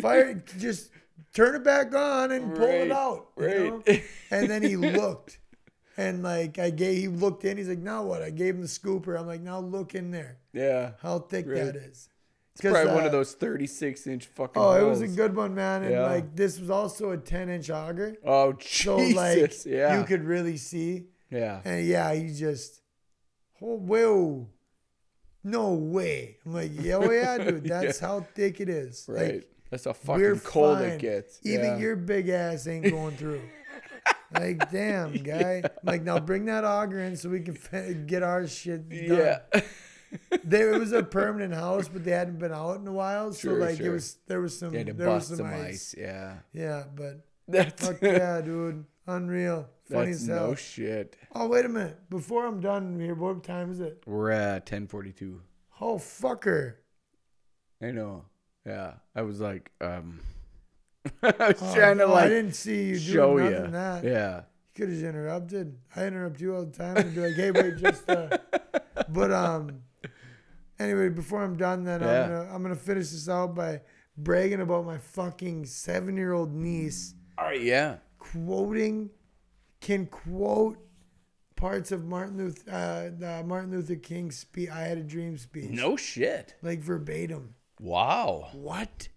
fire, just turn it back on and pull Right, it out. you right. know? And then he looked, and like I gave, he looked in. He's like, "Now what?" I gave him the scooper. I'm like, "Now look in there, yeah. how thick Right. that is." It's probably one uh, of those 36 inch fucking. Oh, it was a good one, man. And Yeah. like this was also a 10 inch auger. Oh, So Jesus. like yeah. you could really see. yeah. And yeah, he just oh whoa. No way. I'm like, yeah, oh yeah, dude. That's how thick it is. Right. Like That's how fucking cold fine. it gets. Even yeah. your big ass ain't going through. like, damn, guy. I'm like, now bring that auger in so we can get our shit done. Yeah. There it was a permanent house, but they hadn't been out in a while. So Sure, like sure. it was there was some there was some, some ice. ice. Yeah. Yeah, but That's Fuck yeah, dude. Unreal. Funny that's as hell. no shit. oh, wait a minute. Before I'm done here, what time is it? We're at 1042. Oh, fucker. I know. Yeah. I was like, um, I was Oh, trying to no, I didn't see you show doing you. nothing that. Yeah. You could have interrupted. I interrupt you all the time and be like, hey, wait, just, uh, but, um, anyway, before I'm done, then Yeah. I'm gonna, I'm gonna finish this out by bragging about my fucking seven year old niece All right. Yeah. Quoting, can quote parts of Martin Luther, uh, the Martin Luther King speech. I had a dream speech. No shit. like verbatim. Wow. What?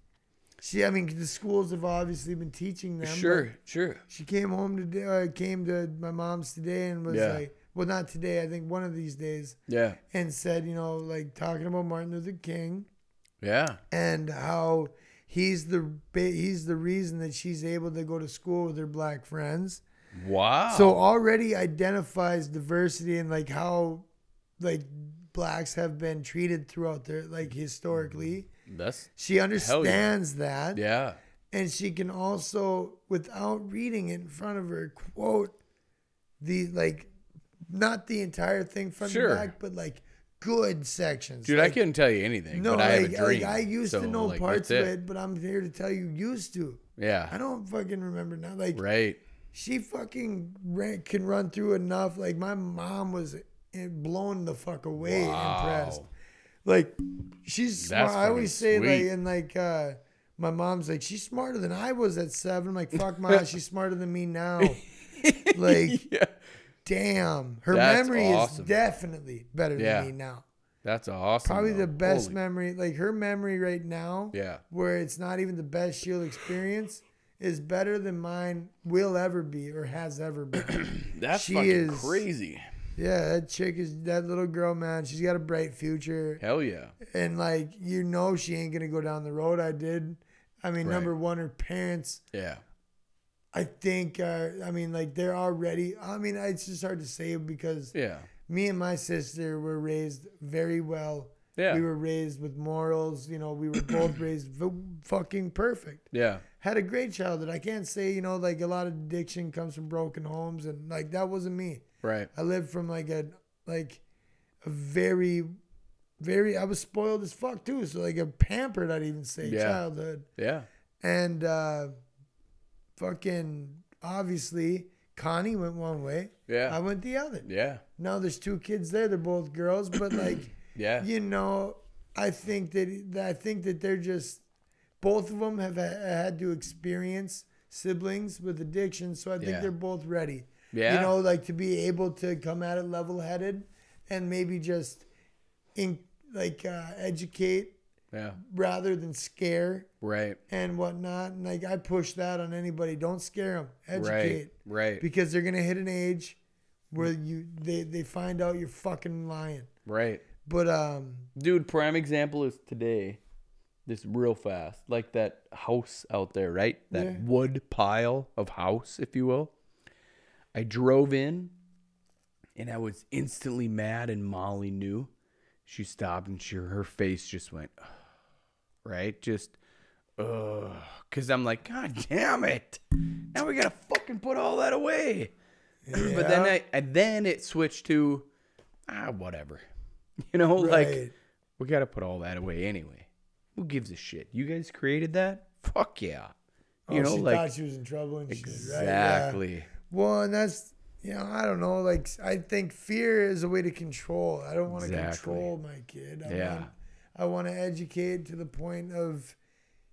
See, I mean, the schools have obviously been teaching them. Sure. Sure. She came home today. Uh, came to my mom's today and was Yeah. like, well, not today. I think one of these days, Yeah. and said, you know, like talking about Martin Luther King Yeah. and how he's the he's the reason that she's able to go to school with her black friends. Wow. So already identifies diversity and like how like blacks have been treated throughout their like historically. that's She understands that. yeah. And she can also, without reading it in front of her, quote the like not the entire thing front Sure. to back, but like good sections. Dude, I couldn't tell you anything. no, but I have like, a dream. like I used so, to know like, parts of it, but I'm here to tell you used to. Yeah. I don't fucking remember now. Like Right. she fucking ran, can run through enough. Like my mom was eh, blown the fuck away, impressed. Wow. Like she's smart. That's I always say fucking like and like uh my mom's like she's smarter than I was at seven. I'm like fuck ma, she's smarter than me now. Like yeah. Damn, her That's memory awesome. is definitely better Yeah. than me now. That's awesome. Probably though. the best Holy- memory. Like her memory right now, Yeah. where it's not even the best she'll experience, is better than mine will ever be or has ever been. That's She fucking is- crazy. yeah, that chick is that little girl, man. She's got a bright future, Hell yeah. and like you know, she ain't gonna go down the road I did. I mean, Right. number one, her parents. Yeah. I think. Uh, I mean, like they're already. I mean, it's just hard to say because Yeah. me and my sister were raised very well. Yeah. We were raised with morals. You know, we were both raised v- fucking perfect. yeah. Had a great childhood. I can't say, you know, like a lot of addiction comes from broken homes and like that wasn't me. Right. I lived from like a like a very very I was spoiled as fuck too. So like a pampered I'd even say Yeah. childhood. Yeah. And uh fucking obviously Connie went one way. Yeah. I went the other. Yeah. Now there's two kids there. They're both girls, but like, Yeah. you know, I think that I think that they're just both of them have ha- had to experience siblings with addiction, so I think Yeah. they're both ready. Yeah. You know, like to be able to come at it level-headed and maybe just in like uh, educate Yeah. rather than scare Right. and whatnot. And like I push that on anybody. Don't scare them. Educate Right. Right. because they're gonna hit an age where you they they find out you're fucking lying. Right. But um, Dude, prime example is today. This real fast. Like that house out there, right? That Yeah. wood pile of house, if you will. I drove in and I was instantly mad and Molly knew. She stopped and she her face just went "Ugh," right? Just uh cuz I'm like, god damn it. Now we got to fucking put all that away. But then I and then it switched to ah whatever. You know, like we got to put all that away anyway. Who gives a shit? You guys created that? Fuck yeah. You oh, know, she like thought she was in trouble and shit, right? Yeah. exactly. Well, and that's you know I don't know. Like I think fear is a way to control. I don't want to Exactly. control my kid. I Yeah. Want, I want to educate to the point of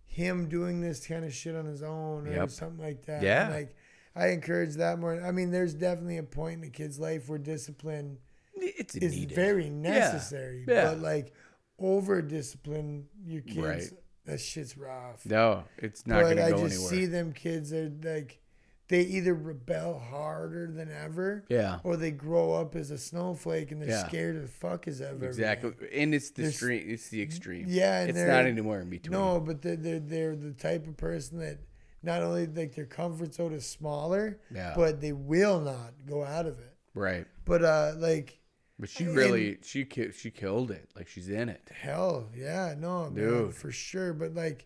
him doing this kind of shit on his own or Yep. something like that. Yeah. And, like I encourage that more. I mean, there's definitely a point in a kid's life where discipline It's is needed. very necessary. Yeah. But like over discipline your kids, Right. that shit's rough. no, it's not but going I to go just anywhere. see them kids are like they either rebel harder than ever yeah. or they grow up as a snowflake and they're Yeah. scared as fuck as ever. Exactly. And it's the extreme. It's the extreme. Yeah, and It's not anywhere in between. No, but they're, they're they're the type of person that not only like their comfort zone is smaller, Yeah. but they will not go out of it. Right. But uh like But she And- really she ki- she killed it. Like she's in it. Hell, yeah, no, man, Dude. for sure. But like,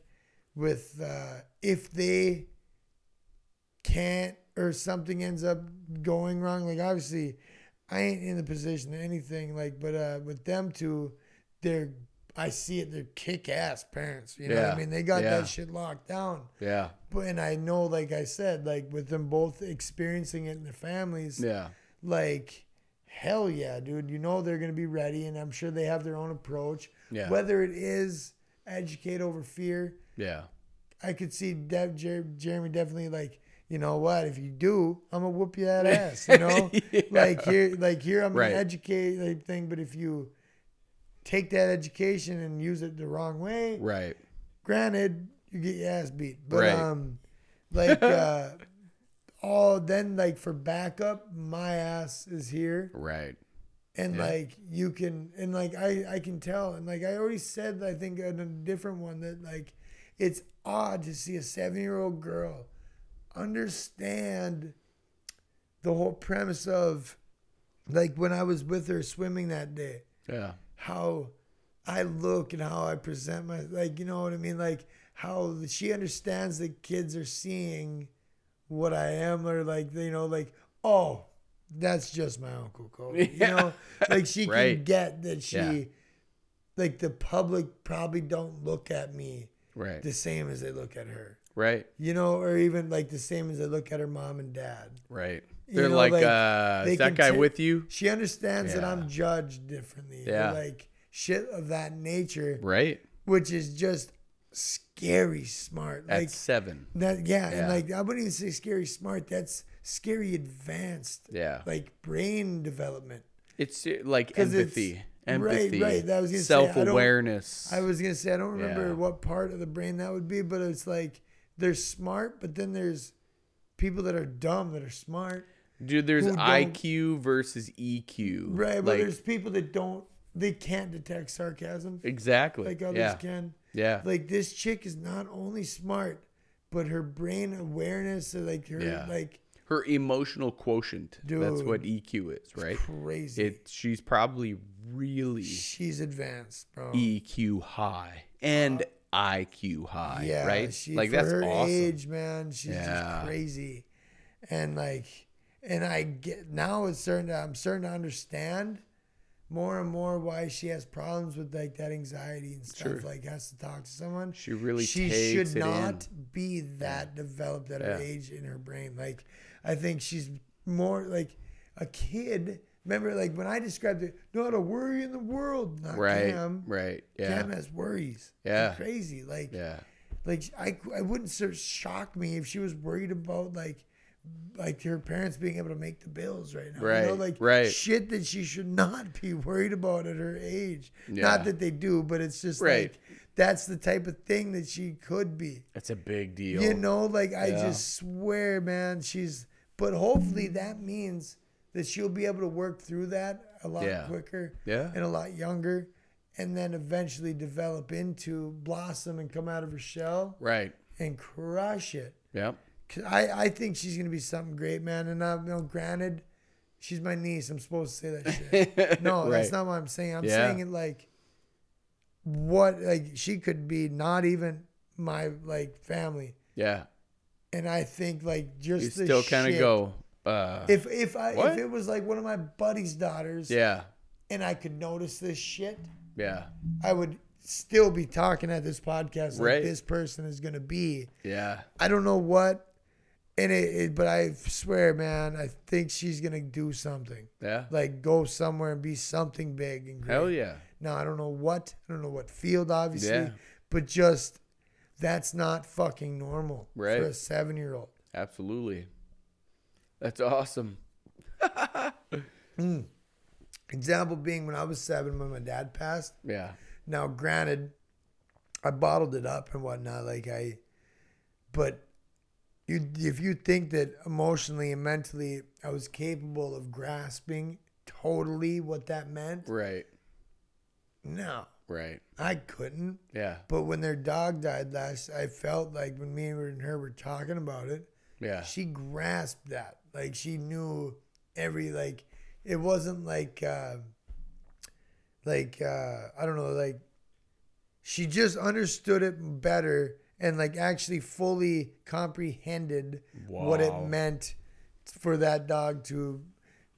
with uh, if they can't or something ends up going wrong, like obviously, I ain't in the position of anything. Like, but uh, with them two, they're I see it. They're kick ass parents. You know what Yeah, I mean? They got yeah. that shit locked down. Yeah. But and I know, like I said, like with them both experiencing it in their families, Yeah. like hell yeah dude you know they're going to be ready and i'm sure they have their own approach Yeah. whether it is educate over fear Yeah. i could see Dev, Jer- jeremy definitely like you know what if you do i'm gonna whoop you that ass you know Yeah. like here like here i'm Right. gonna educate like thing but if you take that education and use it the wrong way Right. granted you get your ass beat but Right. um like uh all then like for backup my ass is here Right. and Yeah. like you can and like I I can tell and like I already said I think in a different one that like it's odd to see a 7-year-old girl understand the whole premise of like when I was with her swimming that day Yeah. how I look and how I present my like you know what I mean like how she understands that kids are seeing what I am or like you know like oh that's just my uncle Cody you know like she can get that she Yeah. like the public probably don't look at me Right. the same as they look at her Right. you know or even like the same as I look at her mom and dad Right. They're know, like, like, uh, they is that guy ta- with you? she understands that I'm judged differently Yeah. like shit of that nature Right. which is just scary smart. At Like seven. that, yeah, Yeah. and like I wouldn't even say scary smart. That's scary advanced, Yeah. like brain development. It's like like 'Cause it's- empathy. empathy, right. That was gonna say, I don't- self awareness. I was gonna say I don't remember Yeah. what part of the brain that would be, but it's like they're smart, but then there's people that are dumb that are smart. Dude, there's IQ versus EQ. Right, but Like, there's people that don't they can't detect sarcasm exactly. like others yeah. can. Yeah. Like this chick is not only smart, but her brain awareness, uh, like her Yeah. like Her emotional quotient. Dude, That's what EQ is, right? crazy. It she's probably really She's advanced, bro. EQ high and uh, IQ high, yeah, right? She, like that's her awesome. age, man, she's Yeah. just crazy, and like, and I get now it's starting to I'm starting to understand more and more why she has problems with like that anxiety and stuff. Sure. Like has to talk to someone. She really she should not in. be that developed at her age in her brain. Like, I think she's more like a kid. Remember, like when I described it, not a worry in the world. Not Right. Cam. Right. Yeah. Cam has worries. Yeah. Like crazy. Like, yeah. like I, I wouldn't so shock me if she was worried about like like her parents being able to make the bills right now. Right. You know, like right. shit that she should not be worried about at her age. Yeah. Not that they do, but it's just Right. like that's the type of thing that she could be. That's a big deal. You know, like I Yeah. just swear, man, she's but hopefully that means that she'll be able to work through that a lot Yeah. quicker Yeah. and a lot younger and then eventually develop into blossom and come out of her shell Right. and crush it. Yep. 'Cause I, I think she's gonna be something great, man. And I, you know, granted, she's my niece. I'm supposed to say that shit. No, that's not what I'm saying. I'm Yeah. saying it like what like she could be not even my like family. Yeah. And I think like just You still kind of go. Uh, If if I What? if it was like one of my buddy's daughters yeah. and I could notice this shit, Yeah. I would still be talking at this podcast like Right. this person is gonna be. Yeah. I don't know what, and it, it, but I swear, man, I think she's gonna do something. Yeah. Like go somewhere and be something big and great. Hell yeah. Now I don't know what, I don't know what field, obviously, Yeah. but just that's not fucking normal Right. for a seven-year-old. Absolutely. That's awesome. Hmm. Example being when I was seven, when my dad passed. Yeah. Now, granted, I bottled it up and whatnot, like I, but you, if you think that emotionally and mentally I was capable of grasping totally what that meant, Right. no, Right. I couldn't. Yeah. But when their dog died last, I felt like when me and her were talking about it, Yeah. she grasped that. Like she knew every like it wasn't like uh like uh I don't know, like she just understood it better and like actually fully comprehended what it meant for that dog to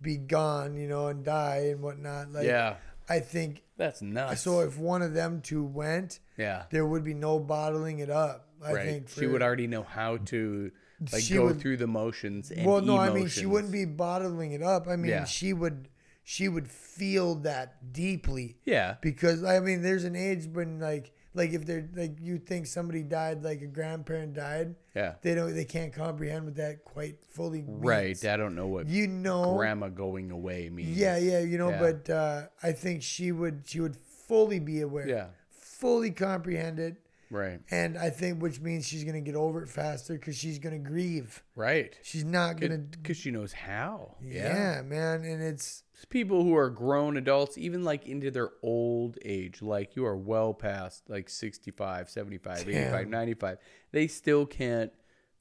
be gone, you know, and die and whatnot. Like yeah. I think That's nuts. so if one of them two went, yeah. there would be no bottling it up. I right. think she would already know how to like She go would- through the motions and well no i mean she wouldn't be bottling it up i mean Yeah. she would she would feel that deeply Yeah. because i mean there's an age when like like if they're like you think somebody died like a grandparent died Yeah. they don't they can't comprehend what that quite fully means. Right. I don't know what you know grandma going away means. yeah yeah you know Yeah. but uh i think she would she would fully be aware Yeah. fully comprehend it Right. and i think which means she's gonna get over it faster because she's gonna grieve Right. she's not gonna Because she knows how. yeah man and it's It's people who are grown adults, even like into their old age, like you are well past like 65, 75, 85, 95, they still can't,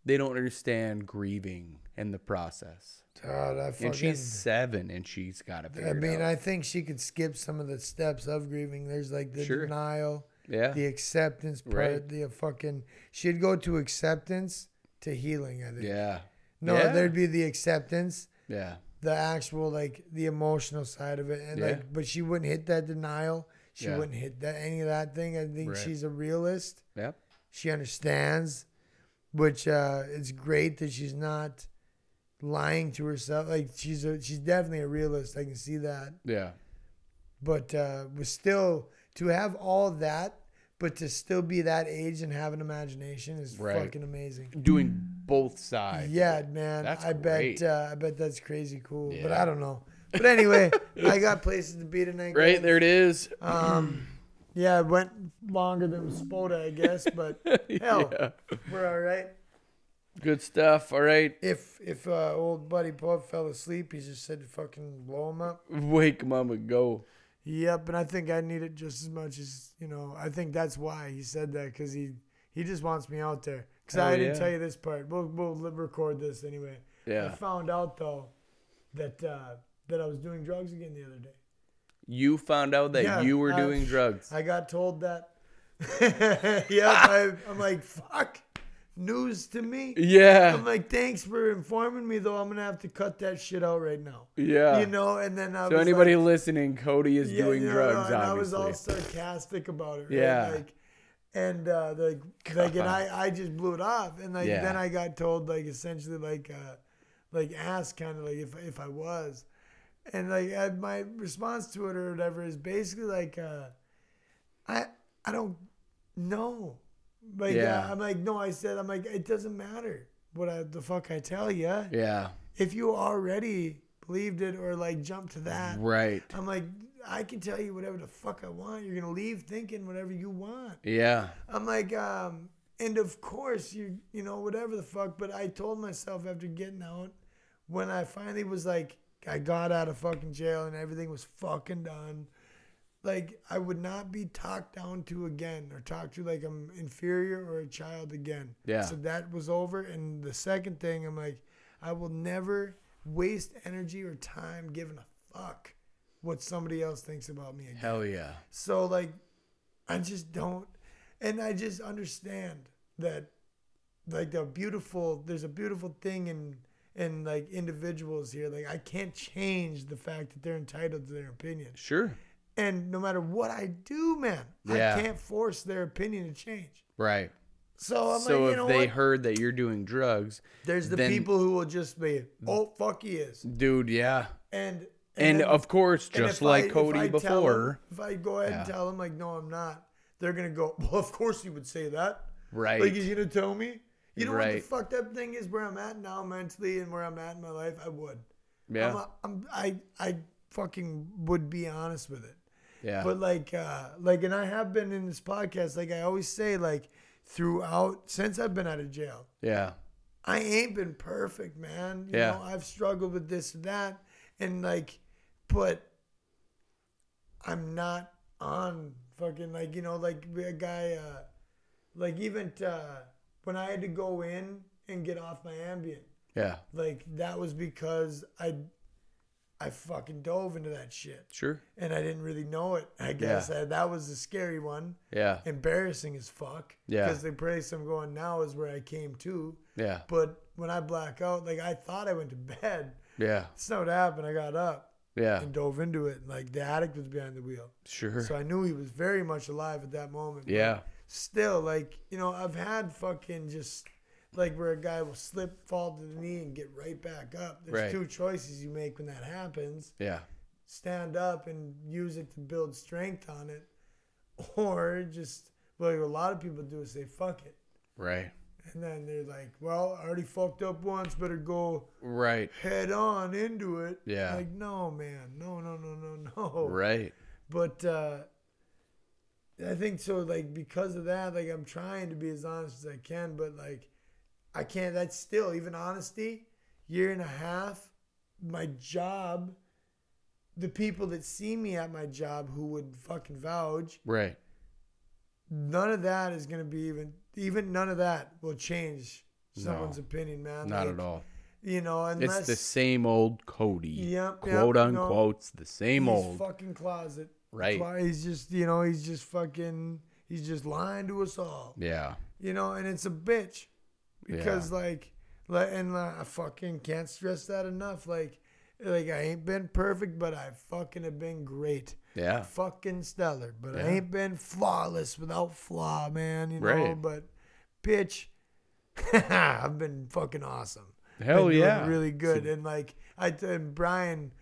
they don't understand grieving and the process. God, I fucking, And she's seven and she's got to I mean. I think she could skip some of the steps of grieving. There's like the Sure. denial, yeah. the acceptance part, Right. the fucking. She'd go to acceptance to healing. I think. yeah. No, Yeah. there'd be the acceptance, Yeah. the actual like the emotional side of it, and Yeah. like, but she wouldn't hit that denial. She Yeah. wouldn't hit that any of that thing. I think Right. she's a realist. Yep. She understands, which uh, it's great that she's not lying to herself. Like she's a, she's definitely a realist. I can see that. Yeah. but uh, was still to have all that, but to still be that age and have an imagination is Right. fucking amazing. Doing both sides. Yeah, man. That's I great. bet. Uh, I bet that's crazy cool. But I don't know. But anyway, I got places to be tonight. Right guys. there it is. Um, yeah, it went longer than to, I guess, but hell, Yeah. we're all right. Good stuff. All right. If if uh, old buddy Pub fell asleep, he just said to fucking blow him up. Wake mama go. Yep, and I think I need it just as much as you know. I think that's why he said that because he he just wants me out there. Because I didn't yeah. tell you this part. We'll we'll record this anyway. Yeah. I found out though that uh, that I was doing drugs again the other day. You found out that Yeah, you were I- doing drugs. I got told that. yeah, I, I'm like fuck, news to me. yeah. I'm like, thanks for informing me though. I'm gonna have to cut that shit out right now. Yeah. You know, and then I so anybody like, listening, Cody is Yeah, doing you know, drugs. and obviously. I was all sarcastic about it. Right? Yeah. Like, and uh, like, like, and I, I just blew it off, and like, Yeah. then I got told like essentially like, uh, like asked kind of like if if I was, and like uh, my response to it or whatever is basically like, uh, I I don't know, like Yeah. I'm like no, I said I'm like it doesn't matter what I, the fuck I tell you yeah. if you already believed it or like jumped to that. Right. I'm like, I can tell you whatever the fuck I want. You're gonna leave thinking whatever you want. Yeah. I'm like, um, and of course you, you know, whatever the fuck. But I told myself after getting out, when I finally was like, I got out of fucking jail and everything was fucking done. Like I would not be talked down to again or talked to like I'm inferior or a child again. Yeah. So that was over. And the second thing, I'm like, I will never waste energy or time giving a fuck what somebody else thinks about me again. Hell yeah. So like, I just don't, and I just understand that, like the beautiful, there's a beautiful thing in in like individuals here. Like I can't change the fact that they're entitled to their opinion, Sure. And no matter what I do, man, Yeah. I can't force their opinion to change. Right. So I'm so like, you if they what? heard that you're doing drugs, There's the people who will just be, oh fuck, he is, dude, yeah. and And, then- of course, just like I- Cody I tell before, if I go ahead and tell them like, no, I'm not, they're gonna go. Well, of course you would say that. right? Like he's gonna tell me. You know what the Right. fucked up thing is? Where I'm at now mentally and where I'm at in my life, I would. yeah. I'm, a, I'm I I fucking would be honest with it. Yeah. But like uh like and I have been in this podcast. Like I always say, like throughout since I've been out of jail, yeah. I ain't been perfect, man. You Yeah. know, I've struggled with this and that. And like, but I'm not on fucking like, you know, like a guy, uh, like even uh, when I had to go in and get off my Ambien, Yeah. like that was because I, I fucking dove into that shit Sure. and I didn't really know it. I guess Uh, that was the scary one. Yeah. Embarrassing as fuck. Yeah. Because the place I'm going now is where I came to. Yeah. But when I black out, like I thought I went to bed. Yeah. That's not what happened. I got up Yeah. and dove into it. And like the addict was behind the wheel. Sure. So I knew he was very much alive at that moment. Yeah. Still, like, you know, I've had fucking just like where a guy will slip, fall to the knee, and get right back up. There's Right. two choices you make when that happens Yeah. stand up and use it to build strength on it, or just, like a lot of people do is say, fuck it. Right. And then they're like, well, I already fucked up once, better go Right. head on into it. Yeah. Like, no, man. No, no, no, no, no. Right. But uh I think so, like, because of that, like, I'm trying to be as honest as I can, but, like, I can't, that's still, even honesty, year and a half, my job, the people that see me at my job who would fucking vouch, Right. none of that is going to be even, even none of that will change No. someone's opinion, man. Not Like, at all. You know, unless It's the same old Cody. Yep, Quote yep, unquote. It's the same old. fucking closet. Right. He's just, you know, he's just fucking, he's just lying to us all. Yeah. You know, and it's a bitch because like, like, and uh, I fucking can't stress that enough. Like, like I ain't been perfect, but I fucking have been great, Yeah. fucking stellar. But I ain't been flawless without flaw, man. You know, Right. but bitch, I've been fucking awesome. Hell been yeah. really good. and like I and Brian,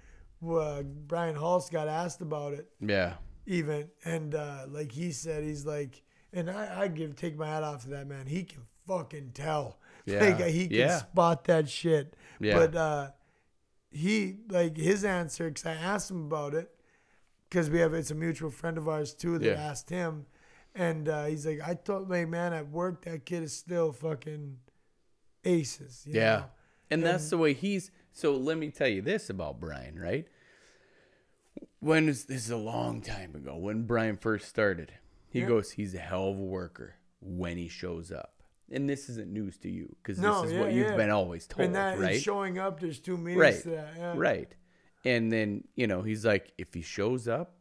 uh, Brian Hulse got asked about it Yeah. even, and uh, like he said, he's like, and I, I give take my hat off to that man. He can fucking tell. Yeah. Like he can Yeah. spot that shit. Yeah. But uh, he like his answer because I asked him about it because we have it's a mutual friend of ours too that Yeah. asked him, and uh, he's like, I told my man at work that kid is still fucking aces. you Yeah. know? And that's the way he's. So let me tell you this about Brian, right? When is this is a long time ago when Brian first started. He Yeah. goes, he's a hell of a worker when he shows up. And this isn't news to you because No, this is yeah, what you've yeah. been always told, and that and right? showing up, there's two meanings Right. to that. Yeah. Right. And then, you know, he's like, if he shows up,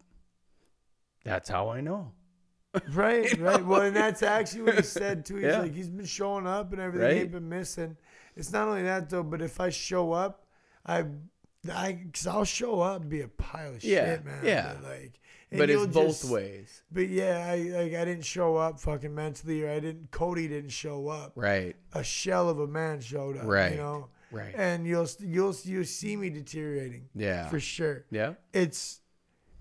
that's how I know. Right, right. Well, and that's actually what he said too. He's Yeah. like, he's been showing up and everything Right. ain't been missing. It's not only that though, but if I show up, I, I, cause I'll show up, and be a pile of Yeah, shit, man. yeah. But like, and But it's you'll both just- ways. But yeah, I like I didn't show up fucking mentally, or I didn't. Cody didn't show up. Right. A shell of a man showed up. Right. You know. Right. And you'll you'll you see me deteriorating Yeah. for sure Yeah. it's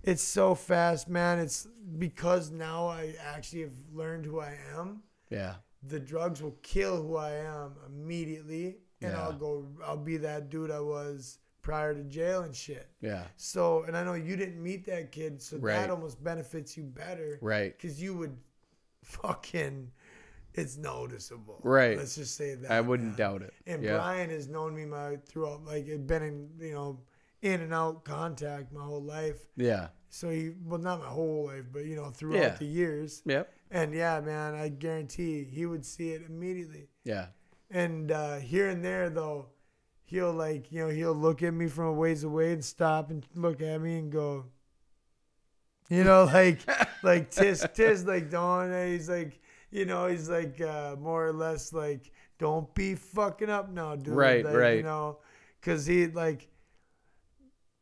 it's so fast, man. It's because now I actually have learned who I am. Yeah. The drugs will kill who I am immediately, and Yeah. I'll go. I'll be that dude I was prior to jail and shit. Yeah. So, and I know you didn't meet that kid, so Right. that almost benefits you better, Right. Because you would fucking. It's noticeable, Right. Let's just say that. I wouldn't doubt it. And yeah. Brian has known me my throughout, like, been in you know in and out contact my whole life. yeah. So he, well, not my whole life, but you know, throughout Yeah. the years. Yep. And yeah, man, I guarantee he would see it immediately. Yeah. And uh, here and there, though, he'll like, you know, he'll look at me from a ways away and stop and look at me and go, you know, like, like tis, tis, like, don't. He's like, you know, he's like, uh, more or less like, don't be fucking up now, dude. Right, Like, right. You know, because he like,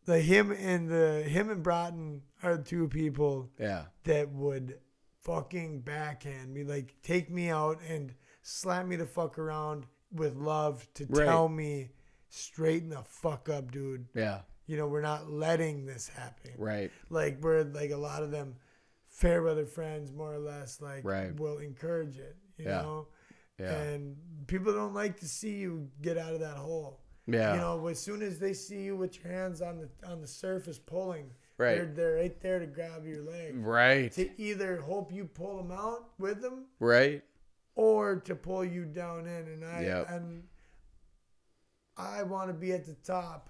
the him and the him and Broughton are two people Yeah. that would fucking backhand me, like take me out and slap me the fuck around with love to Right. tell me straighten the fuck up, dude. Yeah. You know, we're not letting this happen. Right. Like we're like a lot of them fair weather friends, more or less, like Right. will encourage it. You Yeah. know? Yeah. And people don't like to see you get out of that hole. Yeah. You know, as soon as they see you with your hands on the on the surface pulling, Right. they're, they're right there to grab your leg right. to either hope you pull them out with them Right. or to pull you down in. And I Yep. and I want to be at the top,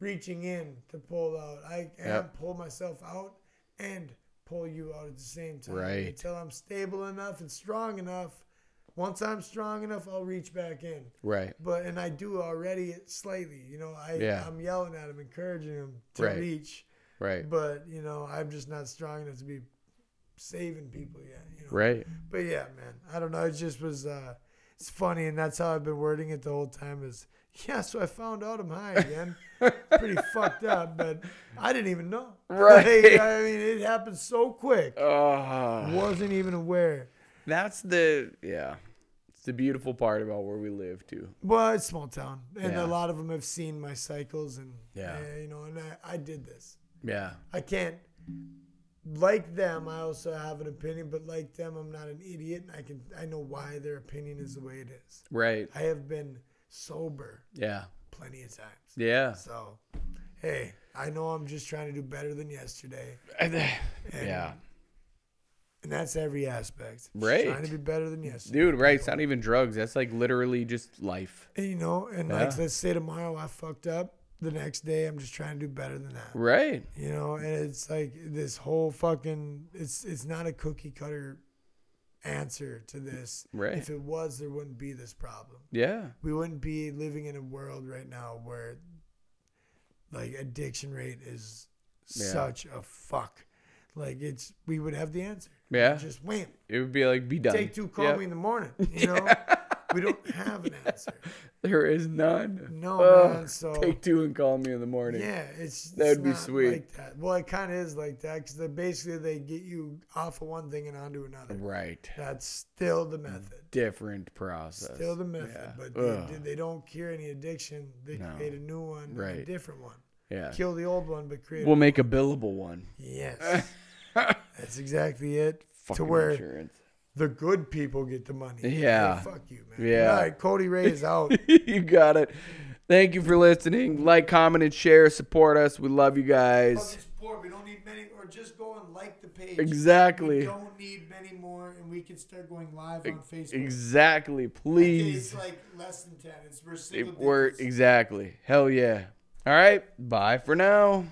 reaching in to pull out. I can't Yep. pull myself out and pull you out at the same time Right. until I'm stable enough and strong enough. Once I'm strong enough, I'll reach back in. Right. But and I do already slightly. You know, I Yeah. I'm yelling at him, encouraging him to Right. reach. Right. But you know, I'm just not strong enough to be saving people yet. You know. Right. But yeah, man, I don't know. It just was. uh It's funny, and that's how I've been wording it the whole time. Is yeah. So I found out I'm high again. Pretty fucked up, but I didn't even know. Right. Like, I mean, it happened so quick. Oh, Wasn't even aware. that's the yeah. It's the beautiful part about where we live too. Well, it's small town, and Yeah. a lot of them have seen my cycles, and Yeah. eh, you know, and I, I did this. Yeah. I can't like them. I also have an opinion, but like them, I'm not an idiot. I can I know why their opinion is the way it is. Right. I have been sober Yeah. plenty of times. Yeah. So, hey, I know I'm just trying to do better than yesterday, yeah. and that's every aspect. Right. Trying to be better than yesterday. Dude, right. It's not even drugs. That's like literally just life. And, you know, and like let's say tomorrow I fucked up. The next day I'm just trying to do better than that. Right. You know, and it's like this whole fucking it's it's not a cookie cutter answer to this. Right. If it was, there wouldn't be this problem. Yeah. We wouldn't be living in a world right now where like addiction rate is Yeah. such a fuck. Like it's we would have the answer. Yeah. Just wham. It would be like be done. Take two, call me in the morning. You know? We don't have an answer. There is none. No Oh, man. So Take two and call me in the morning. Yeah, it's That would be sweet. Like that. Well, it kind of is like that because they basically they get you off of one thing and onto another. Right. That's still the method. Different process. Still the method, Yeah. but they, they don't cure any addiction. They No. create a new one, and a different one. yeah. Kill the old one, but create. We'll make a billable one. yes, that's exactly it. Fucking to where insurance. The good people get the money. Yeah. Hey, fuck you, man. Yeah. All right, Cody Ray is out. you got it. Thank you for listening. Like, comment, and share. Support us. We love you guys. Fucking support. We don't need many, or just go and like the page. Exactly. We don't need many more, and we can start going live on Facebook. Exactly. Please. It's like less than ten. It's we're It, we're exactly. Hell yeah. All right. Bye for now.